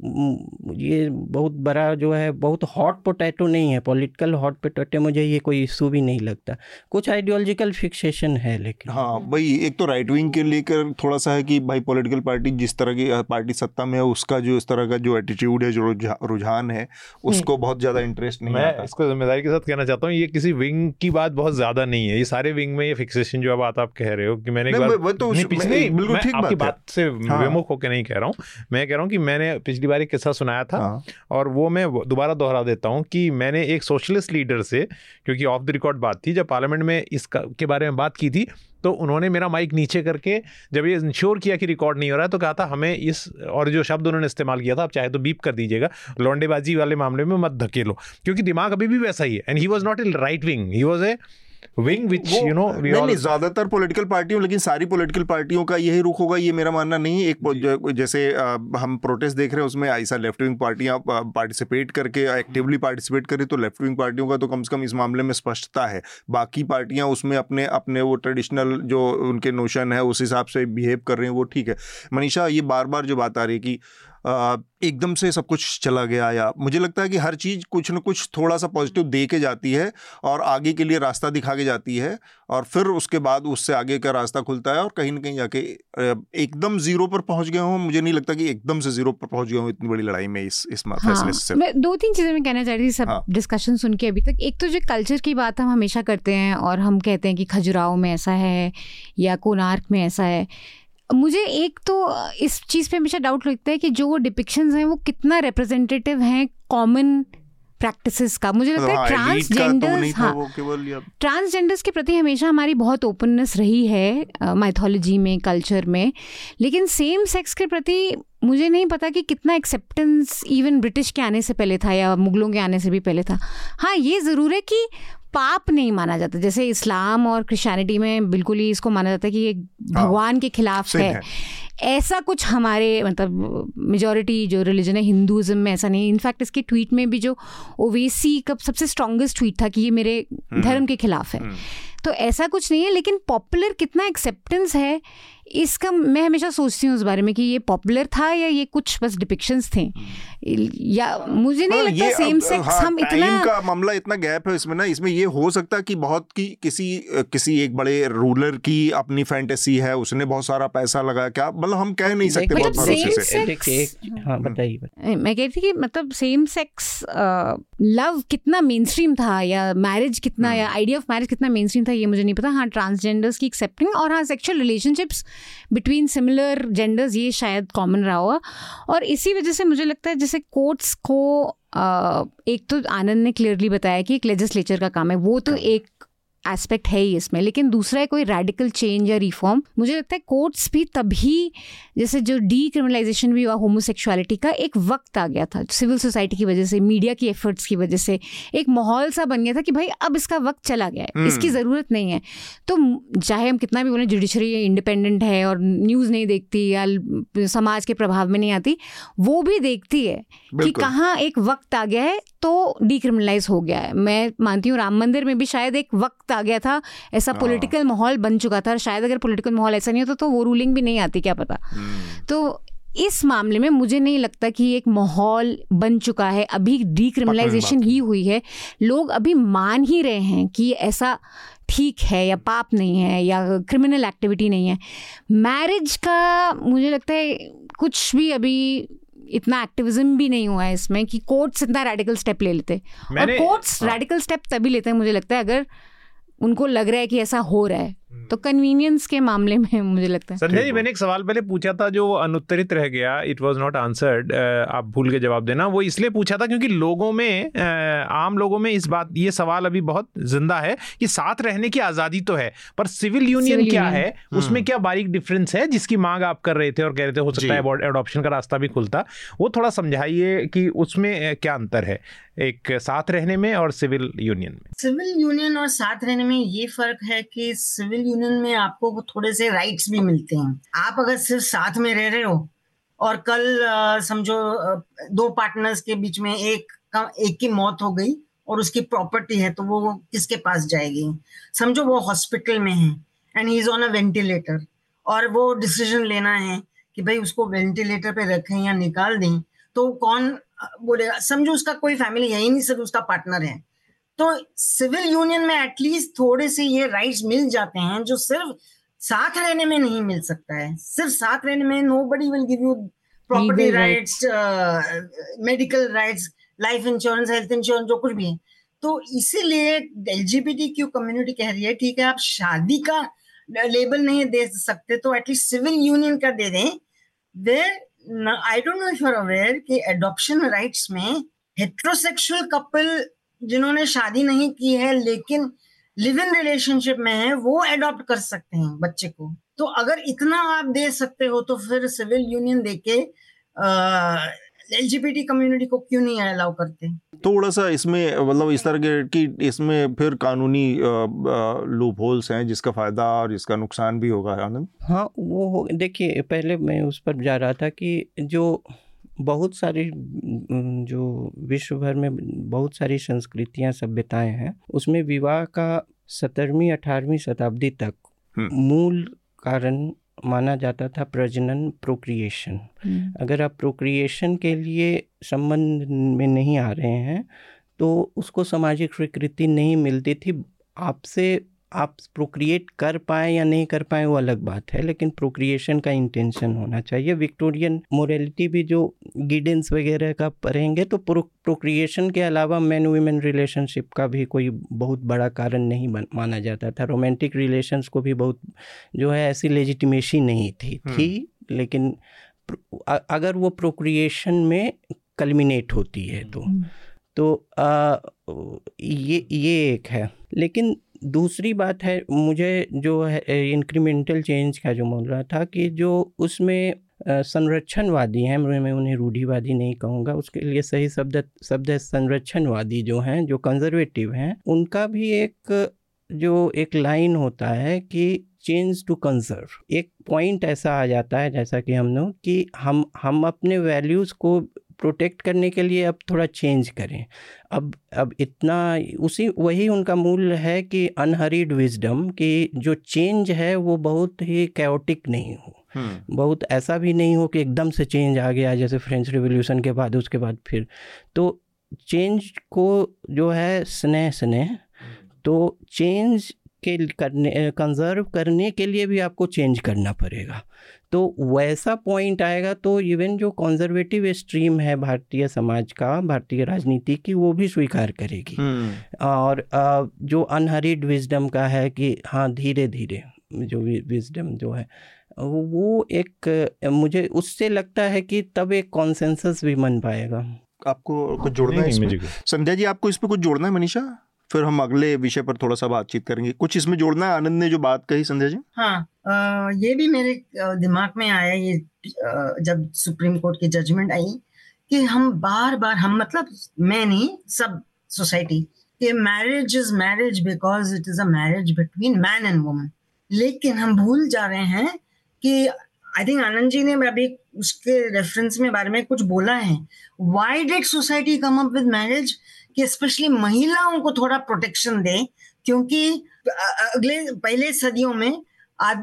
ये बहुत बड़ा जो है बहुत हॉट पोटैटो नहीं है। पॉलिटिकल हॉट पोटैटो मुझे ये कोई इशू भी नहीं लगता। कुछ आइडियोलॉजिकल फिक्सेशन है लेकिन। हाँ भाई एक तो राइट विंग के लेकर थोड़ा सा है कि भाई पॉलिटिकल पार्टी जिस तरह की पार्टी सत्ता में है उसका जो इस तरह का जो एटीट्यूड है जो रुझान है उसको बहुत ज़्यादा इंटरेस्ट नहीं मैं इसको ज़िम्मेदारी के साथ कहना चाहता हूँ ये किसी विंग की बात बहुत ज़्यादा नहीं है। ये सारे विंग में ये फिक्सेशन जो बात आप कह रहे हो कि मैंने तो बिल्कुल ठीक आपकी बात से हाँ। विमुख होकर नहीं कह रहा हूँ। मैं कह रहा हूँ कि मैंने पिछली बार एक किस्सा सुनाया था हाँ। और वो मैं दोबारा दोहरा देता हूँ कि मैंने एक सोशलिस्ट लीडर से क्योंकि ऑफ़ द रिकॉर्ड बात थी जब पार्लियामेंट में इसका के बारे में बात की थी तो उन्होंने मेरा माइक नीचे करके, जब ये इंश्योर किया कि रिकॉर्ड नहीं हो रहा है तो कहा था, हमें इस और जो शब्द उन्होंने इस्तेमाल किया था, आप चाहे तो बीप कर दीजिएगा, लौंडेबाजी वाले मामले में मत धकेलो। क्योंकि दिमाग अभी भी वैसा ही है and he was not in right wing he was a wing which you know नहीं ज़्यादातर पॉलिटिकल पार्टियों लेकिन सारी पॉलिटिकल पार्टियों का यही रुख होगा ये मेरा मानना नहीं एक जैसे हम प्रोटेस्ट देख रहे हैं उसमें ऐसा लेफ़्ट विंग पार्टियाँ पार्टिसिपेट करके एक्टिवली पार्टिसिपेट करें तो लेफ़्ट विंग पार्टियों का तो कम से कम इस मामले में स्पष्टता है। बाकी पार्टियाँ उसमें अपने अपने वो ट्रेडिशनल जो उनके नोशन है उस हिसाब से बिहेव कर रहे हैं वो ठीक है। मनीषा ये बार बार जो बात आ रही है कि एकदम से सब कुछ चला गया या मुझे लगता है कि हर चीज़ कुछ न कुछ थोड़ा सा पॉजिटिव दे के जाती है और आगे के लिए रास्ता दिखा के जाती है और फिर उसके बाद उससे आगे का रास्ता खुलता है और कहीं ना कहीं जाके एकदम ज़ीरो पर पहुँच गए हूँ। मुझे नहीं लगता कि एकदम से ज़ीरो पर पहुँच गया हूँ इतनी बड़ी लड़ाई में इस इस हाँ, से। मैं दो तीन चीज़ें मैं कहना चाह रही थी सब हाँ. डिस्कशन सुन के अभी तक। एक तो जो कल्चर की बात हम हमेशा करते हैं और हम कहते हैं कि खजुराहो में ऐसा है या कोनार्क में ऐसा है मुझे एक तो इस चीज़ पे हमेशा डाउट लगता है कि जो वो डिपिक्शंस हैं वो कितना रिप्रेजेंटेटिव हैं कॉमन प्रैक्टिसेस का। मुझे लगता है ट्रांसजेंडर्स हाँ। ट्रांसजेंडर्स हाँ, के प्रति हमेशा हमारी बहुत ओपननेस रही है माइथोलॉजी में कल्चर में। लेकिन सेम सेक्स के प्रति मुझे नहीं पता कि कितना एक्सेप्टेंस इवन ब्रिटिश के आने से पहले था या मुगलों के आने से भी पहले था। हाँ ये ज़रूर है कि पाप नहीं माना जाता। जैसे इस्लाम और क्रिश्चियनिटी में बिल्कुल ही इसको माना जाता है कि ये हाँ, भगवान के खिलाफ है।, है। ऐसा कुछ हमारे मतलब मेजोरिटी जो रिलीजन है हिंदुज़म में ऐसा नहीं इनफैक्ट इसके ट्वीट में भी जो ओवेसी का सबसे स्ट्रॉन्गेस्ट ट्वीट था कि ये मेरे हम्म, धर्म के खिलाफ है। हम्म। तो ऐसा कुछ नहीं है लेकिन पॉपुलर कितना एक्सेप्टेंस है इसका मैं हमेशा सोचती हूँ उस बारे में कि ये पॉपुलर था या ये कुछ बस डिपिक्शंस थे? या मुझे नहीं हाँ, लगता सेम सेक्स हाँ, हम इतना का मामला इतना गैप है इसमें ना इसमें ये हो सकता है कि बहुत की किसी किसी एक बड़े रूलर की अपनी फैंटेसी है उसने बहुत सारा पैसा लगाया क्या मतलब हम कह नहीं सकते बहुत भरोसे से हाँ, बताइए मैं कह रही थी कि मतलब सेम सेक्स लव कितना मेन स्ट्रीम था या मैरिज कितना या आइडिया ऑफ़ मैरिज कितना मेन स्ट्रीम था ये मुझे नहीं पता। हाँ ट्रांसजेंडर्स की एक्सेप्टिंग और हाँ sexual relationships between similar genders ये शायद कॉमन रहा हुआ और इसी वजह से मुझे लगता है जैसे कोर्ट्स को एक तो आनंद ने क्लियरली बताया कि एक लेजिस्लेचर का काम है वो तो हाँ। एक एस्पेक्ट है ही इसमें लेकिन दूसरा है कोई रेडिकल चेंज या रिफॉर्म मुझे लगता है कोर्ट्स भी तभी जैसे जो डी क्रिमिनलाइजेशन भी हुआ होमोसेक्सुअलिटी का एक वक्त आ गया था। सिविल सोसाइटी की वजह से मीडिया की एफर्ट्स की वजह से एक माहौल सा बन गया था कि भाई अब इसका वक्त चला गया है इसकी हम्म। ज़रूरत नहीं है। तो चाहे हम कितना भी बोले जुडिशरी इंडिपेंडेंट है और न्यूज़ नहीं देखती या समाज के प्रभाव में नहीं आती वो भी देखती है कि कहाँ एक वक्त आ गया है तो डिक्रिमिनलाइज हो गया है। मैं मानती हूँ राम मंदिर में भी शायद एक वक्त आ गया था ऐसा पॉलिटिकल हाँ। माहौल बन चुका था। शायद अगर पॉलिटिकल माहौल ऐसा नहीं होता तो वो रूलिंग भी नहीं आती क्या पता? हम्म। तो इस मामले में मुझे नहीं लगता कि एक माहौल बन चुका है। अभी डिक्रिमिनलाइजेशन ही हुई है। लोग अभी मान ही रहे हैं कि ऐसा ठीक है या पाप नहीं है या क्रिमिनल एक्टिविटी नहीं है। मैरिज का मुझे लगता है कुछ भी अभी इतना एक्टिविज्म भी नहीं हुआ है इसमें कि कोर्ट्स इतना रेडिकल स्टेप ले लेते। और कोर्ट्स रेडिकल स्टेप तभी लेते हैं मुझे लगता है अगर उनको लग रहा है कि ऐसा हो रहा है। तो कन्वीनियंस के मामले में मुझे लगता है। संजय जी मैंने एक सवाल पहले पूछा था जो अनुत्तरित रह गया इट वाज नॉट आंसर्ड आप भूल के जवाब देना। वो इसलिए पूछा था क्योंकि लोगों में आम लोगों में इस बात ये सवाल अभी बहुत ज़िंदा है कि साथ रहने की आज़ादी तो है पर सिविल यूनियन क्या है? उसमें हम्म। क्या बारीक डिफरेंस है जिसकी मांग आप कर रहे थे और कह रहे थे हो सकता है एडॉप्शन का रास्ता भी खुलता? वो थोड़ा समझाइए कि उसमें क्या अंतर है एक साथ रहने में और सिविल यूनियन में। सिविल यूनियन और साथ रहने में ये फ़र्क है कि सिविल यूनियन में आपको थोड़े से राइट्स भी मिलते हैं। आप अगर सिर्फ़ साथ में रह रहे हो और कल समझो दो पार्टनर्स के बीच में एक एक की मौत हो गई और उसकी प्रॉपर्टी है तो वो किसके पास जाएगी? समझो वो हॉस्पिटल में है and he is on a ventilator और वो डिसीज़न लेना है कि भाई उसको वेंटिलेटर पे रखें या निकाल दें तो कौन बोलेगा, समझो उसका कोई फैमिली है ही नहीं, सिर्फ़ उसका पार्टनर है। तो सिविल यूनियन में एटलीस्ट थोड़े से ये राइट्स मिल जाते हैं जो सिर्फ़ साथ रहने में नहीं मिल सकता है। सिर्फ़ साथ रहने में nobody will give you property rights medical rights life insurance health insurance जो कुछ भी है। तो इसीलिए एल क्यू कम्युनिटी कह रही है ठीक है आप शादी का लेबल नहीं दे सकते तो एटलीस्ट सिविल यूनियन का दे दें। There I don't know if you aware कि एडॉप्शन राइट्स में हेट्रोसेक्सुअल कपल जिन्होंने शादी नहीं की है लेकिन लिव इन रिलेशनशिप में है वो एडॉप्ट कर सकते हैं बच्चे को। तो अगर इतना आप दे सकते हो तो फिर सिविल यूनियन देके एलजीबीटी कम्युनिटी को क्यों नहीं अलाउ करते? थोड़ा सा इसमें मतलब इस तरह के कि इसमें फिर कानूनी लूप होल्स हैं जिसका फ़ायदा और जिसका नुकसान भी होगा आनंद। हाँ वो देखिए पहले मैं उस पर जा रहा था कि जो बहुत सारी जो विश्व भर में बहुत सारी संस्कृतियाँ सभ्यताएँ हैं उसमें विवाह का सत्रहवीं अठारहवीं शताब्दी तक। मूल कारण माना जाता था प्रजनन प्रोक्रिएशन। अगर आप प्रोक्रिएशन के लिए संबंध में नहीं आ रहे हैं तो उसको सामाजिक स्वीकृति नहीं मिलती थी आपसे आप प्रोक्रिएट कर पाए या नहीं कर पाए वो अलग बात है लेकिन प्रोक्रिएशन का इंटेंशन होना चाहिए विक्टोरियन मोरलिटी भी जो गिडेंस वगैरह का पढ़ेंगे तो प्रोक्रिएशन के अलावा मैन वुमेन रिलेशनशिप का भी कोई बहुत बड़ा कारण नहीं माना जाता था रोमांटिक रिलेशंस को भी बहुत जो है ऐसी लेजिटिमेसी नहीं थी हम्म। थी लेकिन अगर वो प्रोक्रिएशन में कलमिनेट होती है तो हम्म। तो आ, ये ये एक है लेकिन दूसरी बात है, मुझे जो है इंक्रीमेंटल चेंज का जो बोल रहा था कि जो उसमें संरक्षणवादी हैं, मैं उन्हें रूढ़ीवादी नहीं कहूँगा, उसके लिए सही शब्द शब्द संरक्षणवादी जो हैं, जो कंजर्वेटिव हैं, उनका भी एक जो एक लाइन होता है कि चेंज टू कंजर्व एक पॉइंट ऐसा आ जाता है जैसा कि हम लोग कि हम हम अपने वैल्यूज़ को प्रोटेक्ट करने के लिए अब थोड़ा चेंज करें। अब अब इतना उसी वही उनका मूल है कि अनहरीड विजडम कि जो चेंज है वो बहुत ही कैओटिक नहीं हो। हम्म। बहुत ऐसा भी नहीं हो कि एकदम से चेंज आ गया जैसे फ्रेंच रिवोल्यूशन के बाद उसके बाद फिर। तो चेंज को जो है स्नेह स्नेह तो चेंज के करने कंजर्व करने के लिए भी आपको चेंज करना पड़ेगा। तो वैसा पॉइंट आएगा तो इवन जो कंजर्वेटिव स्ट्रीम है भारतीय समाज का भारतीय राजनीति की वो भी स्वीकार करेगी। हम्म। और जो अनहरीड विजडम का है कि हाँ धीरे धीरे जो विजडम जो है वो एक मुझे उससे लगता है कि तब एक कॉन्सेंसस भी बन पाएगा। आपको कुछ जोड़ना है संध्या जी आपको इस पर कुछ जोड़ना है मनीषा? फिर हम अगले विषय पर थोड़ा सा बातचीत करेंगे। कुछ इसमें जोड़ना है? आनंद ने जो बात कही, संध्या जी। हाँ ये भी मेरे दिमाग में आया ये जब सुप्रीम कोर्ट की जजमेंट आई कि हम बार बार हम मतलब मैं नहीं, सब सोसाइटी, कि marriage is marriage because it is a marriage between man and woman लेकिन हम भूल जा रहे हैं कि आई थिंक आनंद जी ने अभी उसके रेफरेंस में बारे में कुछ बोला है। Why did society come up with marriage कि स्पेशली महिलाओं को थोड़ा प्रोटेक्शन दे क्योंकि अगले पहले सदियों में आ,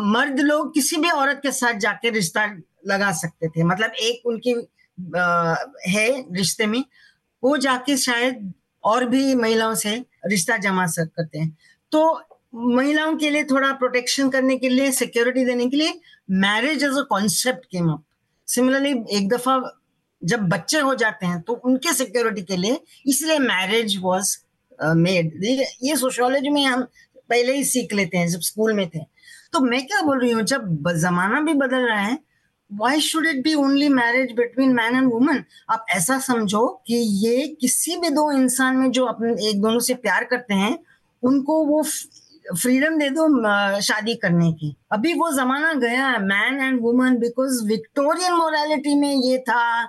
मर्द लोग किसी भी औरत के साथ जाके रिश्ता लगा सकते थे। मतलब एक उनकी आ, है रिश्ते में वो जाके शायद और भी महिलाओं से रिश्ता जमा सकते हैं। तो महिलाओं के लिए थोड़ा प्रोटेक्शन करने के लिए सिक्योरिटी देने के लिए marriage as a concept came up similarly एक दफ़ा जब बच्चे हो जाते हैं तो उनके सिक्योरिटी के लिए इसलिए मैरिज वॉज़ मेड ये सोशोलॉजी में हम पहले ही सीख लेते हैं, जब स्कूल में थे। तो मैं क्या बोल रही हूँ, जब जमाना भी बदल रहा है why should it be only marriage between man and woman आप ऐसा समझो कि ये किसी भी दो इंसान में जो अपने एक दोनों से प्यार करते हैं, उनको वो फ्रीडम दे दो शादी करने की। अभी वो जमाना गया है man and woman because Victorian morality में ये था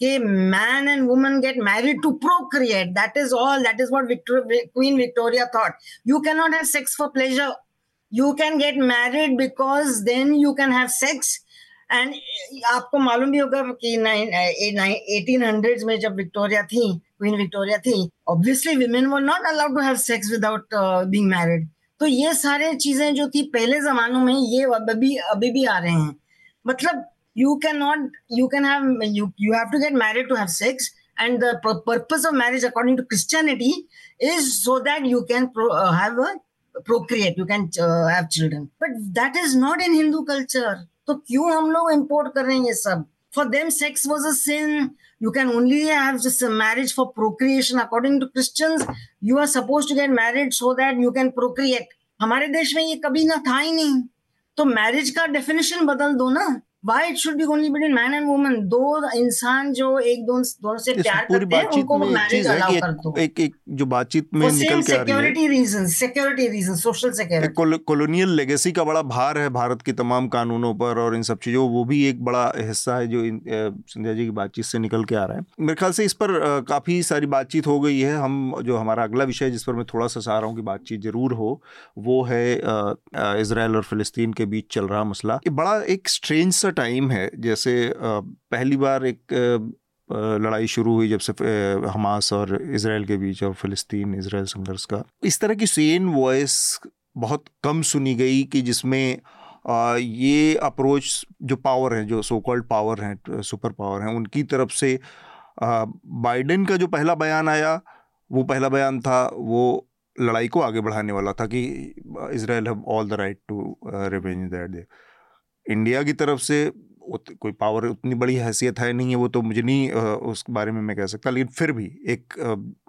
कि man and woman get married to procreate that is all that is what Queen Victoria thought you can not have sex for pleasure you can get married because then you can have sex and आपको मालूम भी होगा कि eighteen hundred में जब Victoria थी Queen Victoria थी obviously women were not allowed to have sex without being married तो ये सारे चीज़ें जो थी पहले जमानों में, ये अभी अभी भी आ रहे हैं। मतलब you can not you can have you have to get married to have sex and the purpose of marriage according to Christianity is so that you can have procreate you can have children but that is not in Hindu culture तो क्यों हम लोग import कर रहे हैं ये सब? For them sex was a sin you can only have just a marriage for procreation according to christians you are supposed to get married so that you can procreate हमारे देश में ये कभी ना था ही नहीं तो मैरिज का डेफिनेशन बदल दो ना why it should be only between man and woman? दो इंसान जो एक दो दोनों से प्यार करते हैं उनको मैरिज अलाउ कर दो। एक एक जो बातचीत में निकल के आ रही है। Security reason security reason social security colonial legacy का बड़ा भार है भारत के तमाम कानूनों पर और इन सब चीज़ों वो भी एक बड़ा हिस्सा है जो संध्या जी की बातचीत से निकल के आ रहा है। मेरे ख्याल से इस पर काफ़ी सारी बातचीत हो गई है। हम जो हमारा अगला विषय जिस पर मैं थोड़ा सा चाह रहा हूँ कि बातचीत ज़रूर हो वो है इसराइल और फिलिस्तीन के बीच चल रहा मसला। ये बड़ा एक स्ट्रेंज सा टाइम है, जैसे पहली बार एक लड़ाई शुरू हुई जब से हमास और इसराइल के बीच और फिलिस्तीन इसराइल संघर्ष का। इस तरह की सेन वॉइस बहुत कम सुनी गई कि जिसमें ये अप्रोच जो पावर है, जो सो कॉल्ड पावर हैं सुपर पावर हैं, उनकी तरफ़ से बाइडेन का जो पहला बयान आया, वो पहला बयान था, वो लड़ाई को आगे बढ़ाने वाला था कि Israel have all the right to revenge that the India की तरफ़ से उत, कोई पावर उतनी बड़ी हैसियत है नहीं है वो तो मुझे नहीं उस बारे में मैं कह सकता लेकिन फिर भी एक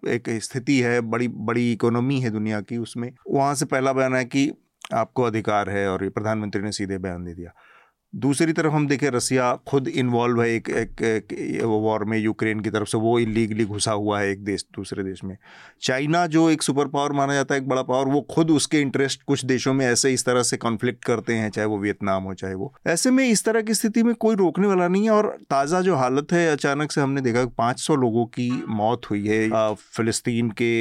एक स्थिति है बड़ी बड़ी इकोनॉमी है दुनिया की उसमें। वहाँ से पहला बयान है कि आपको अधिकार है और ये प्रधानमंत्री ने सीधे बयान दे दिया। दूसरी तरफ़ हम देखें रसिया खुद इन्वॉल्व है एक एक, एक वॉर में यूक्रेन की तरफ़ से वो इलीगली घुसा हुआ है एक देश दूसरे देश में। चाइना जो एक सुपर पावर माना जाता है एक बड़ा पावर वो खुद उसके इंटरेस्ट कुछ देशों में ऐसे इस तरह से कॉन्फ्लिक्ट करते हैं चाहे वो वियतनाम हो चाहे वो। ऐसे में इस तरह की स्थिति में कोई रोकने वाला नहीं है और ताज़ा जो हालत है अचानक से हमने देखा पाँच सौ लोगों की मौत हुई है। फ़लस्तीन के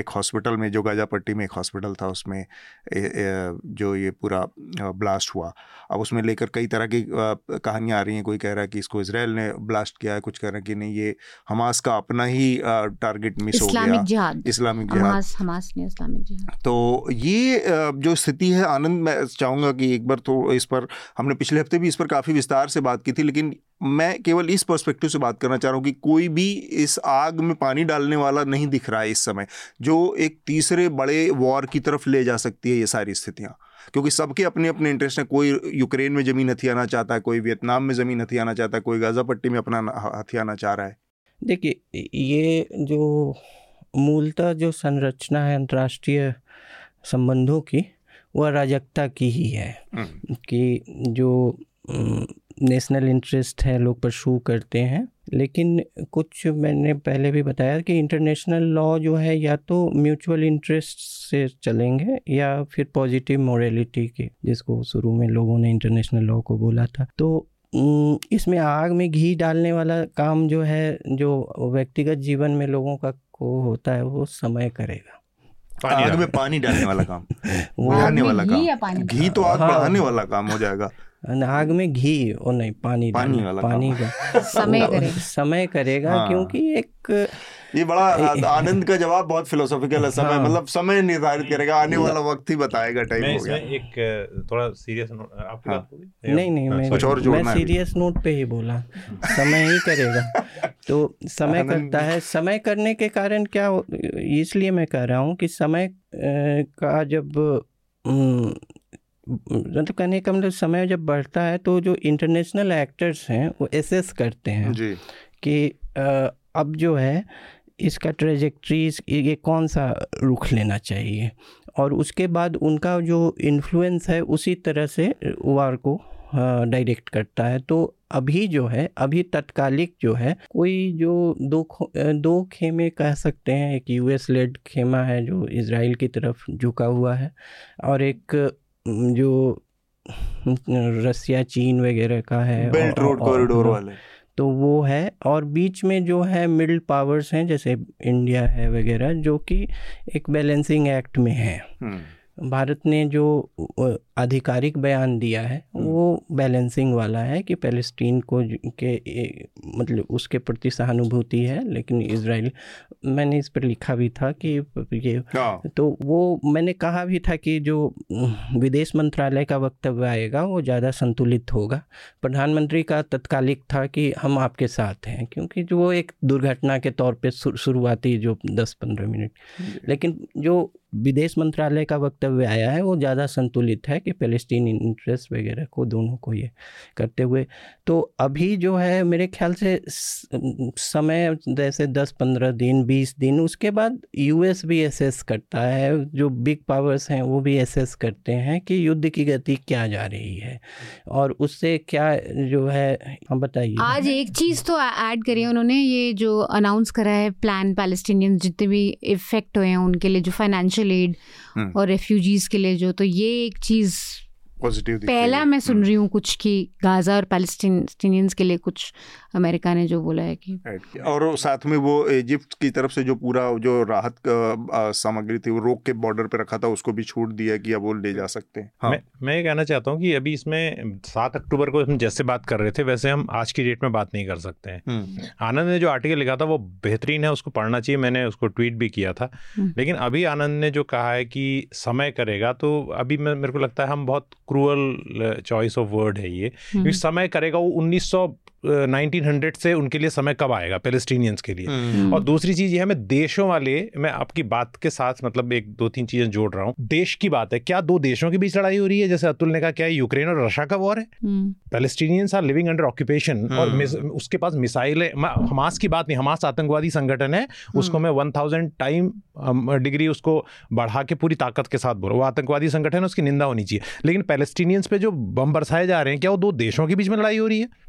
एक हॉस्पिटल में जो गाजा पट्टी में एक हॉस्पिटल था उसमें जो ये पूरा ब्लास्ट हुआ। अब उसमें लेकर कई तरह की कहानियाँ आ रही हैं। कोई कह रहा है कि इसको इसराइल ने ब्लास्ट किया है कुछ कह रहे हैं कि नहीं ये हमास का अपना ही टारगेट मिस हो गया। इस्लामिक जिहाद। हमास ने इस्लामिक जिहाद। तो ये जो स्थिति है आनंद मैं चाहूँगा कि एक बार तो इस पर हमने पिछले हफ़्ते भी इस पर काफ़ी विस्तार से बात की थी लेकिन मैं केवल इस पर्सपेक्टिव से बात करना चाह रहा हूँ कि कोई भी इस आग में पानी डालने वाला नहीं दिख रहा है इस समय। जो एक तीसरे बड़े वॉर की तरफ़ ले जा सकती है ये सारी स्थितियाँ। क्योंकि सबके अपने अपने इंटरेस्ट हैं। कोई यूक्रेन में ज़मीन हथियाना चाहता है कोई वियतनाम में ज़मीन हथियाना चाहता है कोई गाज़ा पट्टी में अपना हथियाना चाह रहा है। देखिए ये जो मूलतः जो संरचना है अंतर्राष्ट्रीय संबंधों की वह अराजकता की ही है। हम्म। कि जो नेशनल इंटरेस्ट है लोग परसू करते हैं लेकिन कुछ मैंने पहले भी बताया कि इंटरनेशनल लॉ जो है या तो म्यूचुअल इंटरेस्ट से चलेंगे या फिर पॉजिटिव मोरालिटी के जिसको शुरू में लोगों ने इंटरनेशनल लॉ को बोला था। तो इसमें आग में घी डालने वाला काम जो है जो व्यक्तिगत जीवन में लोगों का को होता है वो समय करेगा। पानी आग में पानी डालने वाला काम। वो वाला काम। घी तो आग बढ़ाने वाला काम हो जाएगा। आग में घी और नहीं पानी पानी वाला पानी का समय करेगा। समय करेगा हाँ। क्योंकि एक ये बड़ा आनंद का जवाब बहुत फिलोसॉफिकल है समय। हाँ। मतलब समय निर्धारित करेगा आने वाला वक्त ही बताएगा टाइम हो गया। एक थोड़ा सीरियस आपकी हाँ। नहीं नहीं मैं कुछ और मैं सीरियस नोट पे ही बोला। समय ही करेगा। तो समय करता है। समय करने के कारण क्या इसलिए मैं कह रहा हूँ कि समय का जब मतलब कहने का मतलब समय जब बढ़ता है तो जो इंटरनेशनल एक्टर्स हैं वो एसेस करते हैं जी। कि अब जो है इसका ट्रेजेक्ट्री ये कौन सा रुख लेना चाहिए? और उसके बाद उनका जो इन्फ्लुएंस है उसी तरह से वार को डायरेक्ट करता है। तो अभी जो है अभी तत्कालिक जो है कोई जो दो दो खेमे कह सकते हैं। एक यूएस लेड खेमा है जो इसराइल की तरफ़ झुका हुआ है और एक जो रसिया चीन वगैरह का है बेल्ट रोड कॉरिडोर वाले। तो वो है और बीच में जो है मिडिल पावर्स हैं जैसे इंडिया है वगैरह जो कि एक बैलेंसिंग एक्ट में है। हम्म। भारत ने जो आधिकारिक बयान दिया है हम्म। वो बैलेंसिंग वाला है कि पैलेस्टीन को के मतलब उसके प्रति सहानुभूति है लेकिन इसराइल मैंने इस पर लिखा भी था कि ये हाँ। तो वो मैंने कहा भी था कि जो विदेश मंत्रालय का वक्तव्य आएगा वो ज़्यादा संतुलित होगा प्रधानमंत्री का तत्कालिक था कि हम आपके साथ हैं क्योंकि जो एक दुर्घटना के तौर पर शुरुआती जो दस पंद्रह मिनट लेकिन जो विदेश मंत्रालय का वक्तव्य आया है, वो ज़्यादा संतुलित है कि पैलेस्टीन इंटरेस्ट वगैरह को, दोनों को ये करते हुए। तो अभी जो है, मेरे ख्याल से समय जैसे दस पंद्रह दिन, बीस दिन, उसके बाद यूएस भी एसेस करता है, जो बिग पावर्स हैं, वो भी एसेस करते हैं कि युद्ध की गति क्या जा रही है। और उससे क्या जो है हम बताइए। आज एक चीज़ तो ऐड करी है उन्होंने, ये जो अनाउंस करा है प्लान पैलेस्टीनियंस जितने भी इफ़ेक्ट हुए हैं, उनके लिए जो फाइनेंशियल एड हम्म। और रेफ्यूजीज के लिए जो तो ये एक चीज़ पॉजिटिव पहला मैं सुन रही हूँ कुछ कि गाजा और पैलेस्टीनियंस के लिए कुछ अमेरिका ने जो बोला है कि और साथ में वो इजिप्ट की तरफ़ से जो पूरा जो राहत सामग्री थी वो रोक के बॉर्डर पे रखा था उसको भी छूट दिया कि अब वो ले जा सकते हैं हाँ। मैं मैं ये कहना चाहता हूँ कि अभी इसमें सात अक्टूबर को हम जैसे बात कर रहे थे वैसे हम आज की डेट में बात नहीं कर सकते हैं हम्म। आनंद ने जो आर्टिकल लिखा था वो बेहतरीन है उसको पढ़ना चाहिए मैंने उसको ट्वीट भी किया था हम्म। लेकिन अभी आनंद ने जो कहा है कि समय करेगा तो अभी मेरे को लगता है हम बहुत क्रूअल चॉइस ऑफ़ वर्ड है ये हम्म। समय करेगा वो उन्नीस सौ 1900 से उनके लिए समय कब आएगा पेलेस्टीनियंस के लिए? हम्म। और दूसरी चीज़ ये है मैं देशों वाले मैं आपकी बात के साथ मतलब एक दो तीन चीज़ें जोड़ रहा हूँ। देश की बात है क्या दो देशों के बीच लड़ाई हो रही है? जैसे अतुल ने कहा क्या यूक्रेन और रशिया का वॉर है? Palestinians are living under occupation और हम्म। उसके पास मिसाइल है हमास की बात नहीं हमास आतंकवादी संगठन है उसको मैं वन थाउज़ेंड टाइम डिग्री उसको बढ़ा के पूरी ताकत के साथ बोल वो आतंकवादी संगठन है उसकी निंदा होनी चाहिए। लेकिन पेलेस्टीनियंस पे जो बम बरसाए जा रहे हैं क्या वो दो देशों के बीच में लड़ाई हो रही है? हम्म।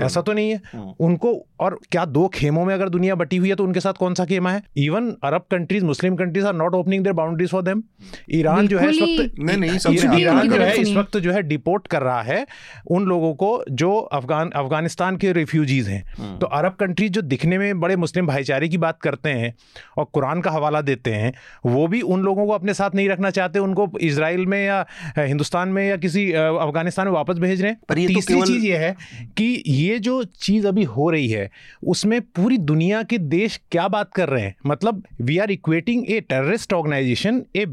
ऐसा तो नहीं है। हाँ। उनको और क्या दो खेमों में अगर दुनिया बटी हुई है तो उनके साथ कौन सा खेमा है? Even Arab countries Muslim countries are not opening their boundaries for them Iran जो है इस वक्त नहीं नहीं ईरान जो है। इस वक्त जो है डिपोर्ट कर रहा है उन लोगों को जो अफगान अफ़गानिस्तान के रिफ्यूजीज हैं। हाँ। तो अरब कंट्रीज़ जो दिखने में बड़े मुस्लिम भाईचारे की बात करते हैं और कुरान का हवाला देते हैं वो भी उन लोगों को अपने साथ नहीं रखना चाहते उनको इसराइल में या हिंदुस्तान में या किसी अफ़गानिस्तान में वापस भेज रहे हैं। तो तीसरी चीज़ ये है कि ये जो चीज़ अभी हो रही है उसमें पूरी दुनिया के देश क्या बात कर रहे हैं? मतलब we are equating a terrorist organisation a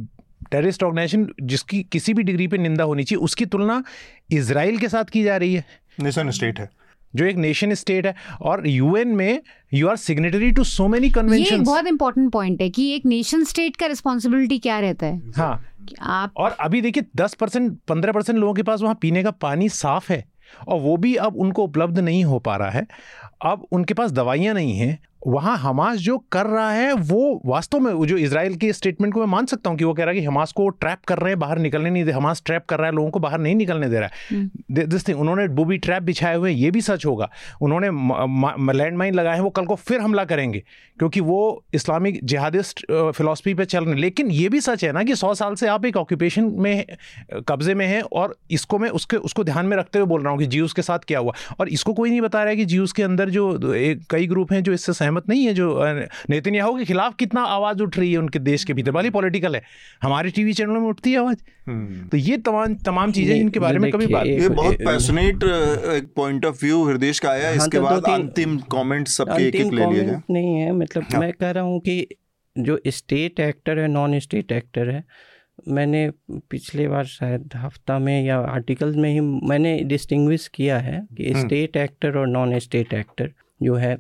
terrorist organisation जिसकी किसी भी डिग्री पे निंदा होनी चाहिए उसकी तुलना इसराइल के साथ की जा रही है। नेशन स्टेट है। जो एक नेशन स्टेट है। और यूएन में you are signatory to so many convention बहुत इंपॉर्टेंट पॉइंट है कि एक नेशन स्टेट का रिस्पॉन्सिबिलिटी क्या रहता है। हाँ। आप और अभी देखिए दस परसेंट पंद्रह परसेंट लोगों के पास वहाँ पीने का पानी साफ़ है। और वो भी अब उनको उपलब्ध नहीं हो पा रहा है। अब उनके पास दवाइयाँ नहीं हैं वहाँ हमास जो कर रहा है वो वास्तव में जो इसराइल के स्टेटमेंट को मैं मान सकता हूँ कि वो कह रहा है कि हमास को ट्रैप कर रहे हैं बाहर निकलने नहीं दे हमास ट्रैप कर रहा है लोगों को बाहर नहीं निकलने दे रहा है। दिस थिंग हम्म। उन्होंने बूबी ट्रैप बिछाए हुए हैं ये भी सच होगा। उन्होंने लैंड माइन लगाए हैं वो कल को फिर हमला करेंगे क्योंकि वो इस्लामिक जिहादिस्ट फिलासफी पर चल रहे लेकिन ये भी सच है ना कि सौ साल से आप एक ऑक्यूपेशन में कब्जे में हैं और इसको मैं उसके उसको ध्यान में रखते हुए बोल रहा हूँ कि जीयूस के साथ क्या हुआ। और इसको कोई नहीं बता रहा है कि जीयूस के अंदर जो कई ग्रुप हैं जो इससे सहमत नहीं है जो नितिन याहू के खिलाफ कितना आवाज़ उठ रही है उनके देश के भीतर वाली पॉलिटिकल है हमारे टीवी चैनलों में उठती है आवाज़ हम्म। तो ये तमाम तमाम चीज़ें इनके बारे में कभी बात ये बहुत पैशनेट एक पॉइंट ऑफ़ व्यू हृदय का आया हाँ, इसके तो बाद अंतिम कमेंट सबके एक एक ले लिया जाए नहीं है मतलब हाँ। मैं कह रहा हूँ कि जो स्टेट एक्टर है नॉन स्टेट एक्टर है मैंने पिछले बार शायद हफ़्ता में या आर्टिकल में ही मैंने डिस्टिंग्विश किया है कि स्टेट हम्म। एक्टर और नॉन स्टेट एक्टर जो है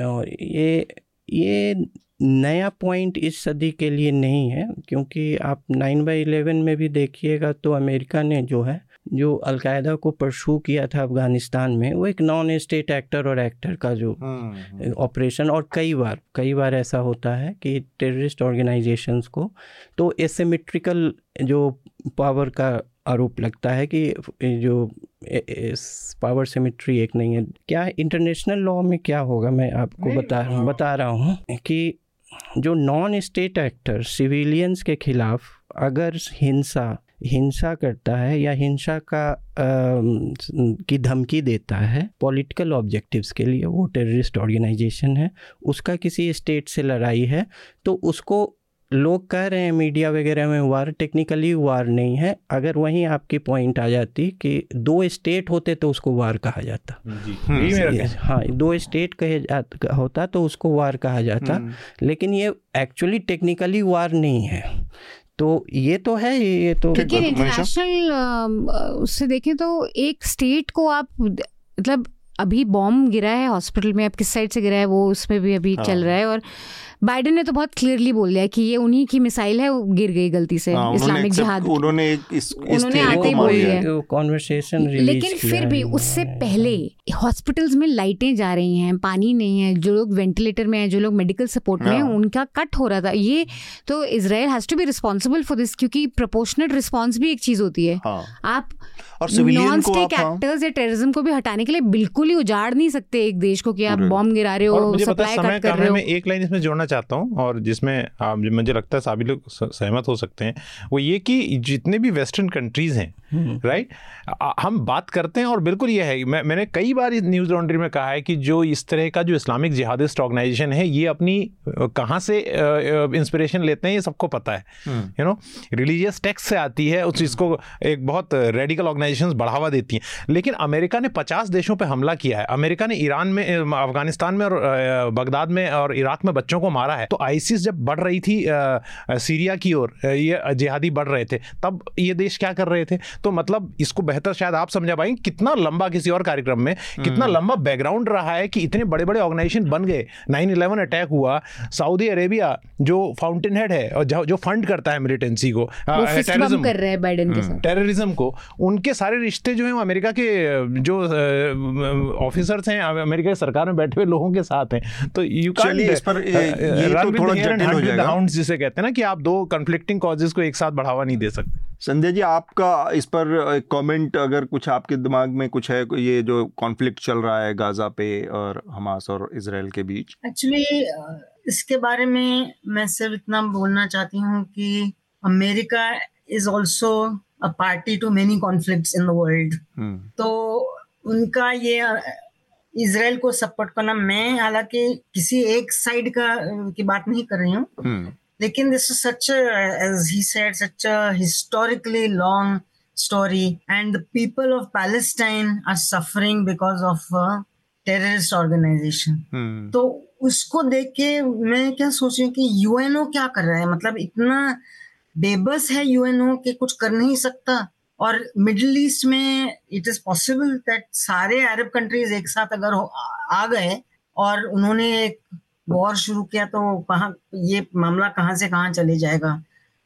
और ये ये नया पॉइंट इस सदी के लिए नहीं है क्योंकि आप नाइन बाई इलेवन में भी देखिएगा तो अमेरिका ने जो है जो अलकायदा को परसू किया था अफ़गानिस्तान में वो एक नॉन स्टेट एक्टर और एक्टर का जो ऑपरेशन और कई बार कई बार ऐसा होता है कि टेररिस्ट ऑर्गेनाइजेशंस को तो एसिमेट्रिकल जो पावर का आरोप लगता है कि जो पावर सिमेट्री एक नहीं है। क्या इंटरनेशनल लॉ में क्या होगा? मैं आपको बता बता रहा हूँ कि जो नॉन स्टेट एक्टर सिविलियंस के खिलाफ अगर हिंसा हिंसा करता है या हिंसा का आ, की धमकी देता है पॉलिटिकल ऑब्जेक्टिव्स के लिए वो टेररिस्ट ऑर्गेनाइजेशन है उसका किसी स्टेट से लड़ाई है तो उसको लोग कह रहे हैं मीडिया वगैरह में वार टेक्निकली वार नहीं है। अगर वहीं आपकी पॉइंट आ जाती कि दो स्टेट होते तो उसको वार कहा जाता। हम्म, हाँ। दो स्टेट कहे होता तो उसको वार कहा जाता। हम्म। लेकिन ये एक्चुअली टेक्निकली वार नहीं है। तो ये तो है ये तो इंटरनेशनल उससे देखें तो एक स्टेट को आप मतलब अभी बॉम्ब गिरा है हॉस्पिटल में अब किस साइड से गिरा है वो उसमें भी अभी हाँ। चल रहा है। और बाइडेन ने तो बहुत क्लियरली बोल दिया कि ये उन्हीं की मिसाइल है वो गिर गई गलती से हाँ, इस्लामिक जिहाद। उन्होंने इस, उन्होंने आते ही बोल दिया कॉन्वर्सेशन लेकिन फिर भी उससे पहले हॉस्पिटल्स में लाइटें जा रही हैं पानी नहीं है जो लोग वेंटिलेटर में हैं जो लोग मेडिकल सपोर्ट में हैं हाँ। उनका कट हो रहा था। ये तो Israel has to be responsible for this क्योंकि प्रोपोर्शनल रिस्पॉन्स भी एक चीज़ होती है। हाँ। आप नॉन स्टेक एक्टर्स या टेररिज्म को भी हटाने के लिए बिल्कुल ही उजाड़ नहीं सकते एक देश को कि आप बॉम्ब गिरा रहे हो सप्लाई कट कर रहे हो। एक लाइन इसमें जोड़ना चाहता हूँ और जिसमें आप मुझे लगता है सभी लोग सहमत हो सकते हैं वो ये कि जितने भी वेस्टर्न कंट्रीज़ हैं राइट हम्म। हम बात करते हैं और बिल्कुल ये है मैं मैंने कई बार इस न्यूज़ लॉन्ड्री में कहा है कि जो इस तरह का जो इस्लामिक जिहादिस्ट ऑर्गेनाइजेशन है ये अपनी कहाँ से इंस्पिरेशन लेते हैं ये सबको पता है। यू नो रिलीजियस टेक्स्ट से आती है उस चीज़ को एक बहुत रेडिकल ऑर्गेनाइजेशन बढ़ावा देती हैं। लेकिन अमेरिका ने पचास देशों पर हमला किया है। अमेरिका ने ईरान में अफ़गानिस्तान में और बगदाद में और इराक में बच्चों को मारा है। तो आईसिस जब बढ़ रही थी सीरिया की ओर ये जिहादी बढ़ रहे थे तब ये देश क्या कर रहे थे? तो मतलब इसको बेहतर शायद आप समझा पाएँगे कितना लंबा किसी और कार्यक्रम में कितना हम्म। लंबा बैकग्राउंड रहा है कि इतने बड़े बड़े ऑर्गेनाइजेशन बन गए। नाइन इलेवन अटैक हुआ सऊदी अरेबिया जो फाउंटेन हेड है और जो फंड करता है मिलिटेंसी को टेररिज्म कर रहे हैं बाइडेन के साथ। टेररिज्म को। उनके सारे रिश्ते जो है वो अमेरिका के जो ऑफिसर्स हैं अमेरिका की सरकार में बैठे हुए लोगों के साथ हैं। तो यू कैन इस पर तो थोड़ा जटिल हो जाएगा। जिसे कहते हैं ना कि आप दो कन्फ्लिक्टिंग कॉजेज को एक साथ बढ़ावा नहीं दे सकते। संजय जी आपका इस पर कमेंट अगर कुछ आपके दिमाग में कुछ है ये जो कॉन्फ्लिक्ट चल रहा है गाजा पे और हमास और इसराइल के बीच। एक्चुअली इसके बारे में मैं सिर्फ़ इतना बोलना चाहती हूँ कि America is also a party to many conflict in the world तो उनका ये इसराइल को सपोर्ट करना मैं हालाँकि किसी एक साइड का की बात नहीं कर रही हूँ हम्म। लेकिन this is such as he said such historically long story and of palestine are suffering because of a terrorist organization hmm. तो उसको देख के मैं क्या सोच रही हूँ कि यूएनओ क्या कर रहा है मतलब इतना बेबस है यूएनओ के कुछ कर नहीं सकता और मिडिल ईस्ट में इट इज़ पॉसिबल दैट सारे अरब कंट्रीज़ एक साथ अगर आ गए और उन्होंने एक वॉर शुरू किया तो कहाँ ये मामला कहाँ से कहाँ चले जाएगा?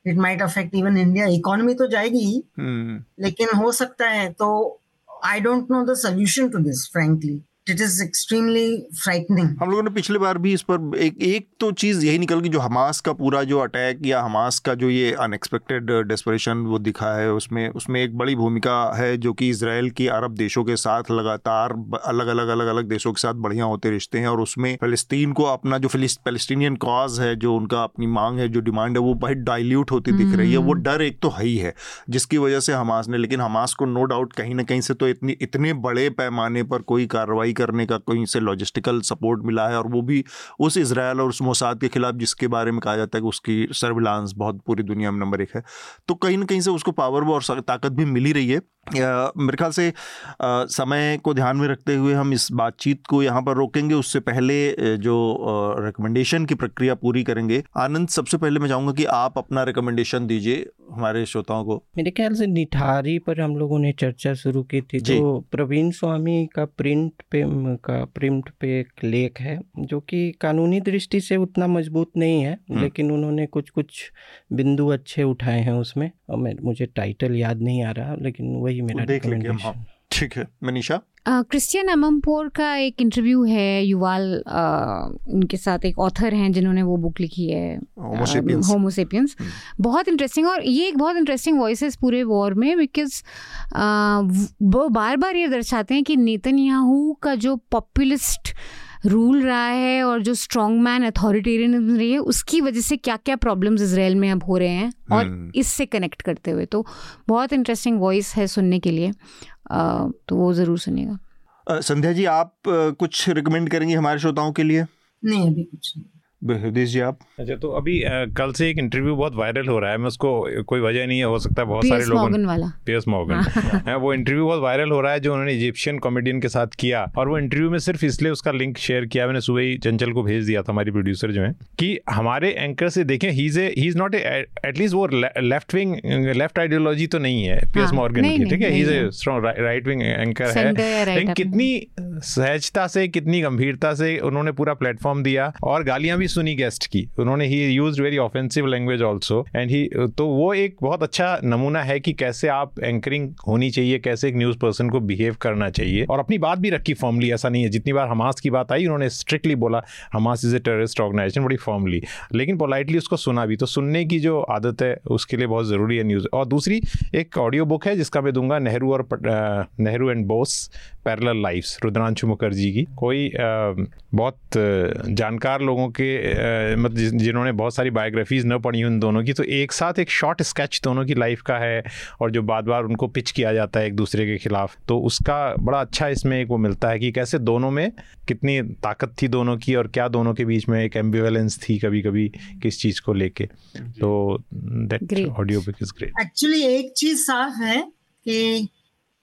It might affect even India economy तो जाएगी ही। hmm. लेकिन हो सकता है तो I don't know the solution to this frankly it is extremely frightening हम लोगों ने पिछली बार भी इस पर एक एक तो चीज़ यही निकल गई जो हमास का पूरा जो अटैक या हमास का जो ये अनएक्सपेक्टेड डेस्परेशन वो दिखा है उसमें उसमें एक बड़ी भूमिका है जो कि इसराइल की अरब देशों के साथ लगातार अलग अलग अलग अलग देशों के साथ बढ़िया होते रिश्ते हैं और उसमें फलस्तीन को अपना जो फलस्तीनियन कॉज है जो उनका अपनी मांग है जो डिमांड है वो बहुत डाइल्यूट होती दिख रही है वो हम्म। डर एक तो है ही है जिसकी वजह से हमास ने लेकिन हमास को नो डाउट कहीं ना कहीं से तो इतनी इतने बड़े पैमाने पर कोई कार्रवाई करने का कहीं से लॉजिस्टिकल सपोर्ट मिला है और वो भी उस इसराइल और उस मोसाद के खिलाफ जिसके बारे में कहा जाता है कि उसकी सर्विलांस बहुत पूरी दुनिया में नंबर एक है। तो कहीं ना कहीं से उसको पावर और ताकत भी मिली रही है। मेरे ख्याल से आ, समय को ध्यान में रखते हुए हम इस बातचीत को यहाँ पर रोकेंगे। उससे पहले जो रिकमेंडेशन की प्रक्रिया पूरी करेंगे। आनंद सबसे पहले मैं चाहूँगा कि आप अपना रिकमेंडेशन दीजिए हमारे श्रोताओं को। मेरे ख्याल से निठारी पर हम लोगों ने चर्चा शुरू की थी। तो प्रवीण स्वामी का प्रिंट पे का प्रिंट पे एक लेख है जो कि कानूनी दृष्टि से उतना मज़बूत नहीं है हम्म। लेकिन उन्होंने कुछ कुछ बिंदु अच्छे उठाए हैं उसमें। और मैं मुझे टाइटल याद नहीं आ रहा लेकिन वही वही मेरा देख लेंगे हम ठीक है। मनीषा? क्रिस्टियन अममपोर का एक इंटरव्यू है युवाल उनके साथ एक ऑथर हैं जिन्होंने वो बुक लिखी है होमोसेपियंस हम्म। बहुत इंटरेस्टिंग और ये एक बहुत इंटरेस्टिंग वॉइस है पूरे वॉर में बिकॉज़ वो बार बार ये दर्शाते हैं कि नेतन का जो पॉपुलिस्ट रूल रहा है और जो स्ट्रॉन्ग मैन अथॉरिटेरियन रही है उसकी वजह से क्या क्या प्रॉब्लम्स इसराइल में अब हो रहे हैं और हम्म। इससे कनेक्ट करते हुए। तो बहुत इंटरेस्टिंग वॉइस है सुनने के लिए। तो वो ज़रूर सुनिएगा। संध्या जी आप कुछ रिकमेंड करेंगी हमारे श्रोताओं के लिए? नहीं अभी कुछ नहीं। जी आप? अच्छा तो अभी आ, कल से एक इंटरव्यू बहुत वायरल हो रहा है मैं उसको कोई वजह नहीं है हो सकता है बहुत सारे लोग पियर्स मॉर्गन हाँ, वो इंटरव्यू बहुत वायरल हो रहा है जो उन्होंने इजिप्शियन कॉमेडियन के साथ किया और वो इंटरव्यू में सिर्फ़ इसलिए उसका लिंक शेयर किया मैंने सुबह ही चंचल को भेज दिया था हमारी प्रोड्यूसर जो है कि हमारे एंकर से देखें he is he is not at least वो लेफ़्ट विंग लेफ़्ट आइडियोलॉजी तो नहीं है पियर्स मॉर्गन हाँ, की ठीक है? He. Is a strong right wing anchor है लेकिन कितनी सहजता से कितनी गंभीरता से उन्होंने पूरा प्लेटफॉर्म दिया और गालियाँ भी भी सुनी गेस्ट की। उन्होंने he use very offensive language also and he तो वो एक बहुत अच्छा नमूना है कि कैसे आप एंकरिंग होनी चाहिए, कैसे एक न्यूज़ पर्सन को बिहेव करना चाहिए। और अपनी बात भी रखी फॉर्मली ऐसा नहीं है। जितनी बार हमास की बात आई, उन्होंने स्ट्रिक्टली बोला Hamas is a terrorist organization बड़ी फॉर्मली लेकिन पोलाइटली उसको सुना भी। तो सुनने की जो आदत है, उसके लिए बहुत ज़रूरी है न्यूज़ और दूसरी एक ऑडियो बुक है, जिसका मैं दूँगा, नेहरू और Nehru and Bose. Parallel lives Rudrangshu Mukherjee की। कोई बहुत जानकार लोगों के मतलब जिन्होंने बहुत सारी बायोग्राफीज़ न पढ़ी उन दोनों की तो एक साथ एक शॉर्ट स्केच दोनों की लाइफ का है और जो बार बार उनको पिच किया जाता है एक दूसरे के खिलाफ तो उसका बड़ा अच्छा इसमें एक वो मिलता है कि कैसे दोनों में कितनी ताकत थी दोनों की और क्या दोनों के बीच में एक एम्बिवेलेंस थी कभी कभी किस चीज़ को लेके। तो that audiobook is great actually एक चीज़ साफ़ है कि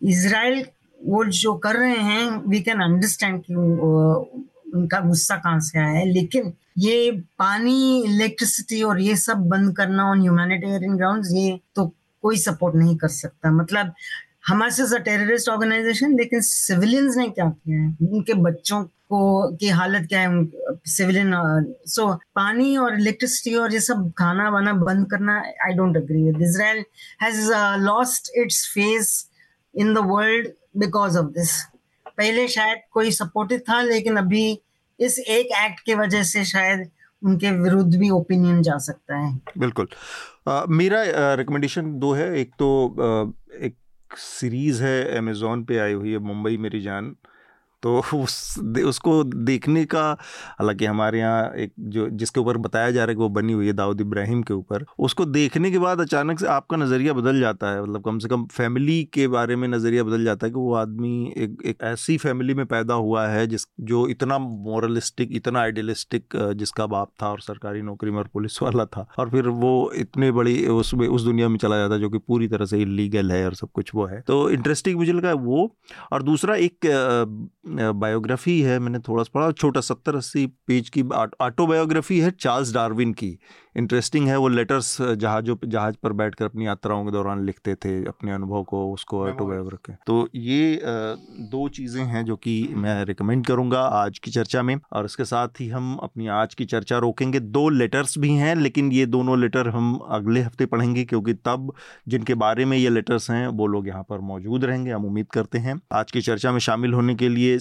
इसराइल वो जो कर रहे हैं वी कैन अंडरस्टैंड कि उनका गुस्सा कहाँ से आया है, लेकिन ये पानी इलेक्ट्रिसिटी और ये सब बंद करना ऑन ह्यूमैनिटेरियन ग्राउंड ये तो कोई सपोर्ट नहीं कर सकता। मतलब हमारे से टेररिस्ट ऑर्गेनाइजेशन लेकिन सिविलियंस ने क्या किया है? उनके बच्चों को, की हालत क्या है सिविलियन सो पानी और इलेक्ट्रिसिटी और ये सब खाना वाना बंद करना I don't agree with Israel has lost its face in the world because of this पहले शायद कोई सपोर्टिव था लेकिन अभी इस एक एक्ट के वजह से शायद उनके विरुद्ध भी ओपिनियन जा सकता है। बिल्कुल। आ, मेरा रिकमेंडेशन दो है। एक तो आ, एक सीरीज़ है अमेजोन पे आई हुई है मुंबई मेरी जान। तो उस उसको देखने का, हालाँकि हमारे यहाँ एक जो, जिसके ऊपर बताया जा रहा है कि वो बनी हुई है, दाऊद इब्राहिम के ऊपर, उसको देखने के बाद अचानक से आपका नज़रिया बदल जाता है। मतलब कम से कम फैमिली के बारे में नज़रिया बदल जाता है कि वो आदमी एक एक ऐसी फैमिली में पैदा हुआ है, जिस, जो इतना मॉरलिस्टिक इतना आइडियलिस्टिक जिसका बाप था और सरकारी नौकरी में और पुलिस वाला था, और फिर वो इतने बड़ी उस उस दुनिया में चला जाता है जो कि पूरी तरह से इलीगल है और सब कुछ वो है। तो इंटरेस्टिंग मुझे लगा वो, और दूसरा एक बायोग्राफी है मैंने थोड़ा सा पढ़ा छोटा सत्तर अस्सी पेज की ऑटोबायोग्राफी है चार्ल्स डार्विन की। इंटरेस्टिंग है वो लेटर्स जहाजों पर जहाज़ पर बैठकर अपनी यात्राओं के दौरान लिखते थे अपने अनुभव को उसको ऑटोबायोग्राफी तो ये दो चीज़ें हैं जो कि मैं रिकमेंड करूँगा आज की चर्चा में और इसके साथ ही हम अपनी आज की चर्चा रोकेंगे। दो लेटर्स भी हैं लेकिन ये दोनों लेटर हम अगले हफ़्ते पढ़ेंगे क्योंकि तब जिनके बारे में ये लेटर्स हैं वो लोग यहाँ पर मौजूद रहेंगे हम उम्मीद करते हैं। आज की चर्चा में शामिल होने के लिए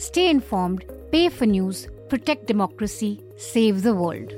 stay informed, pay for news, protect democracy, save the world.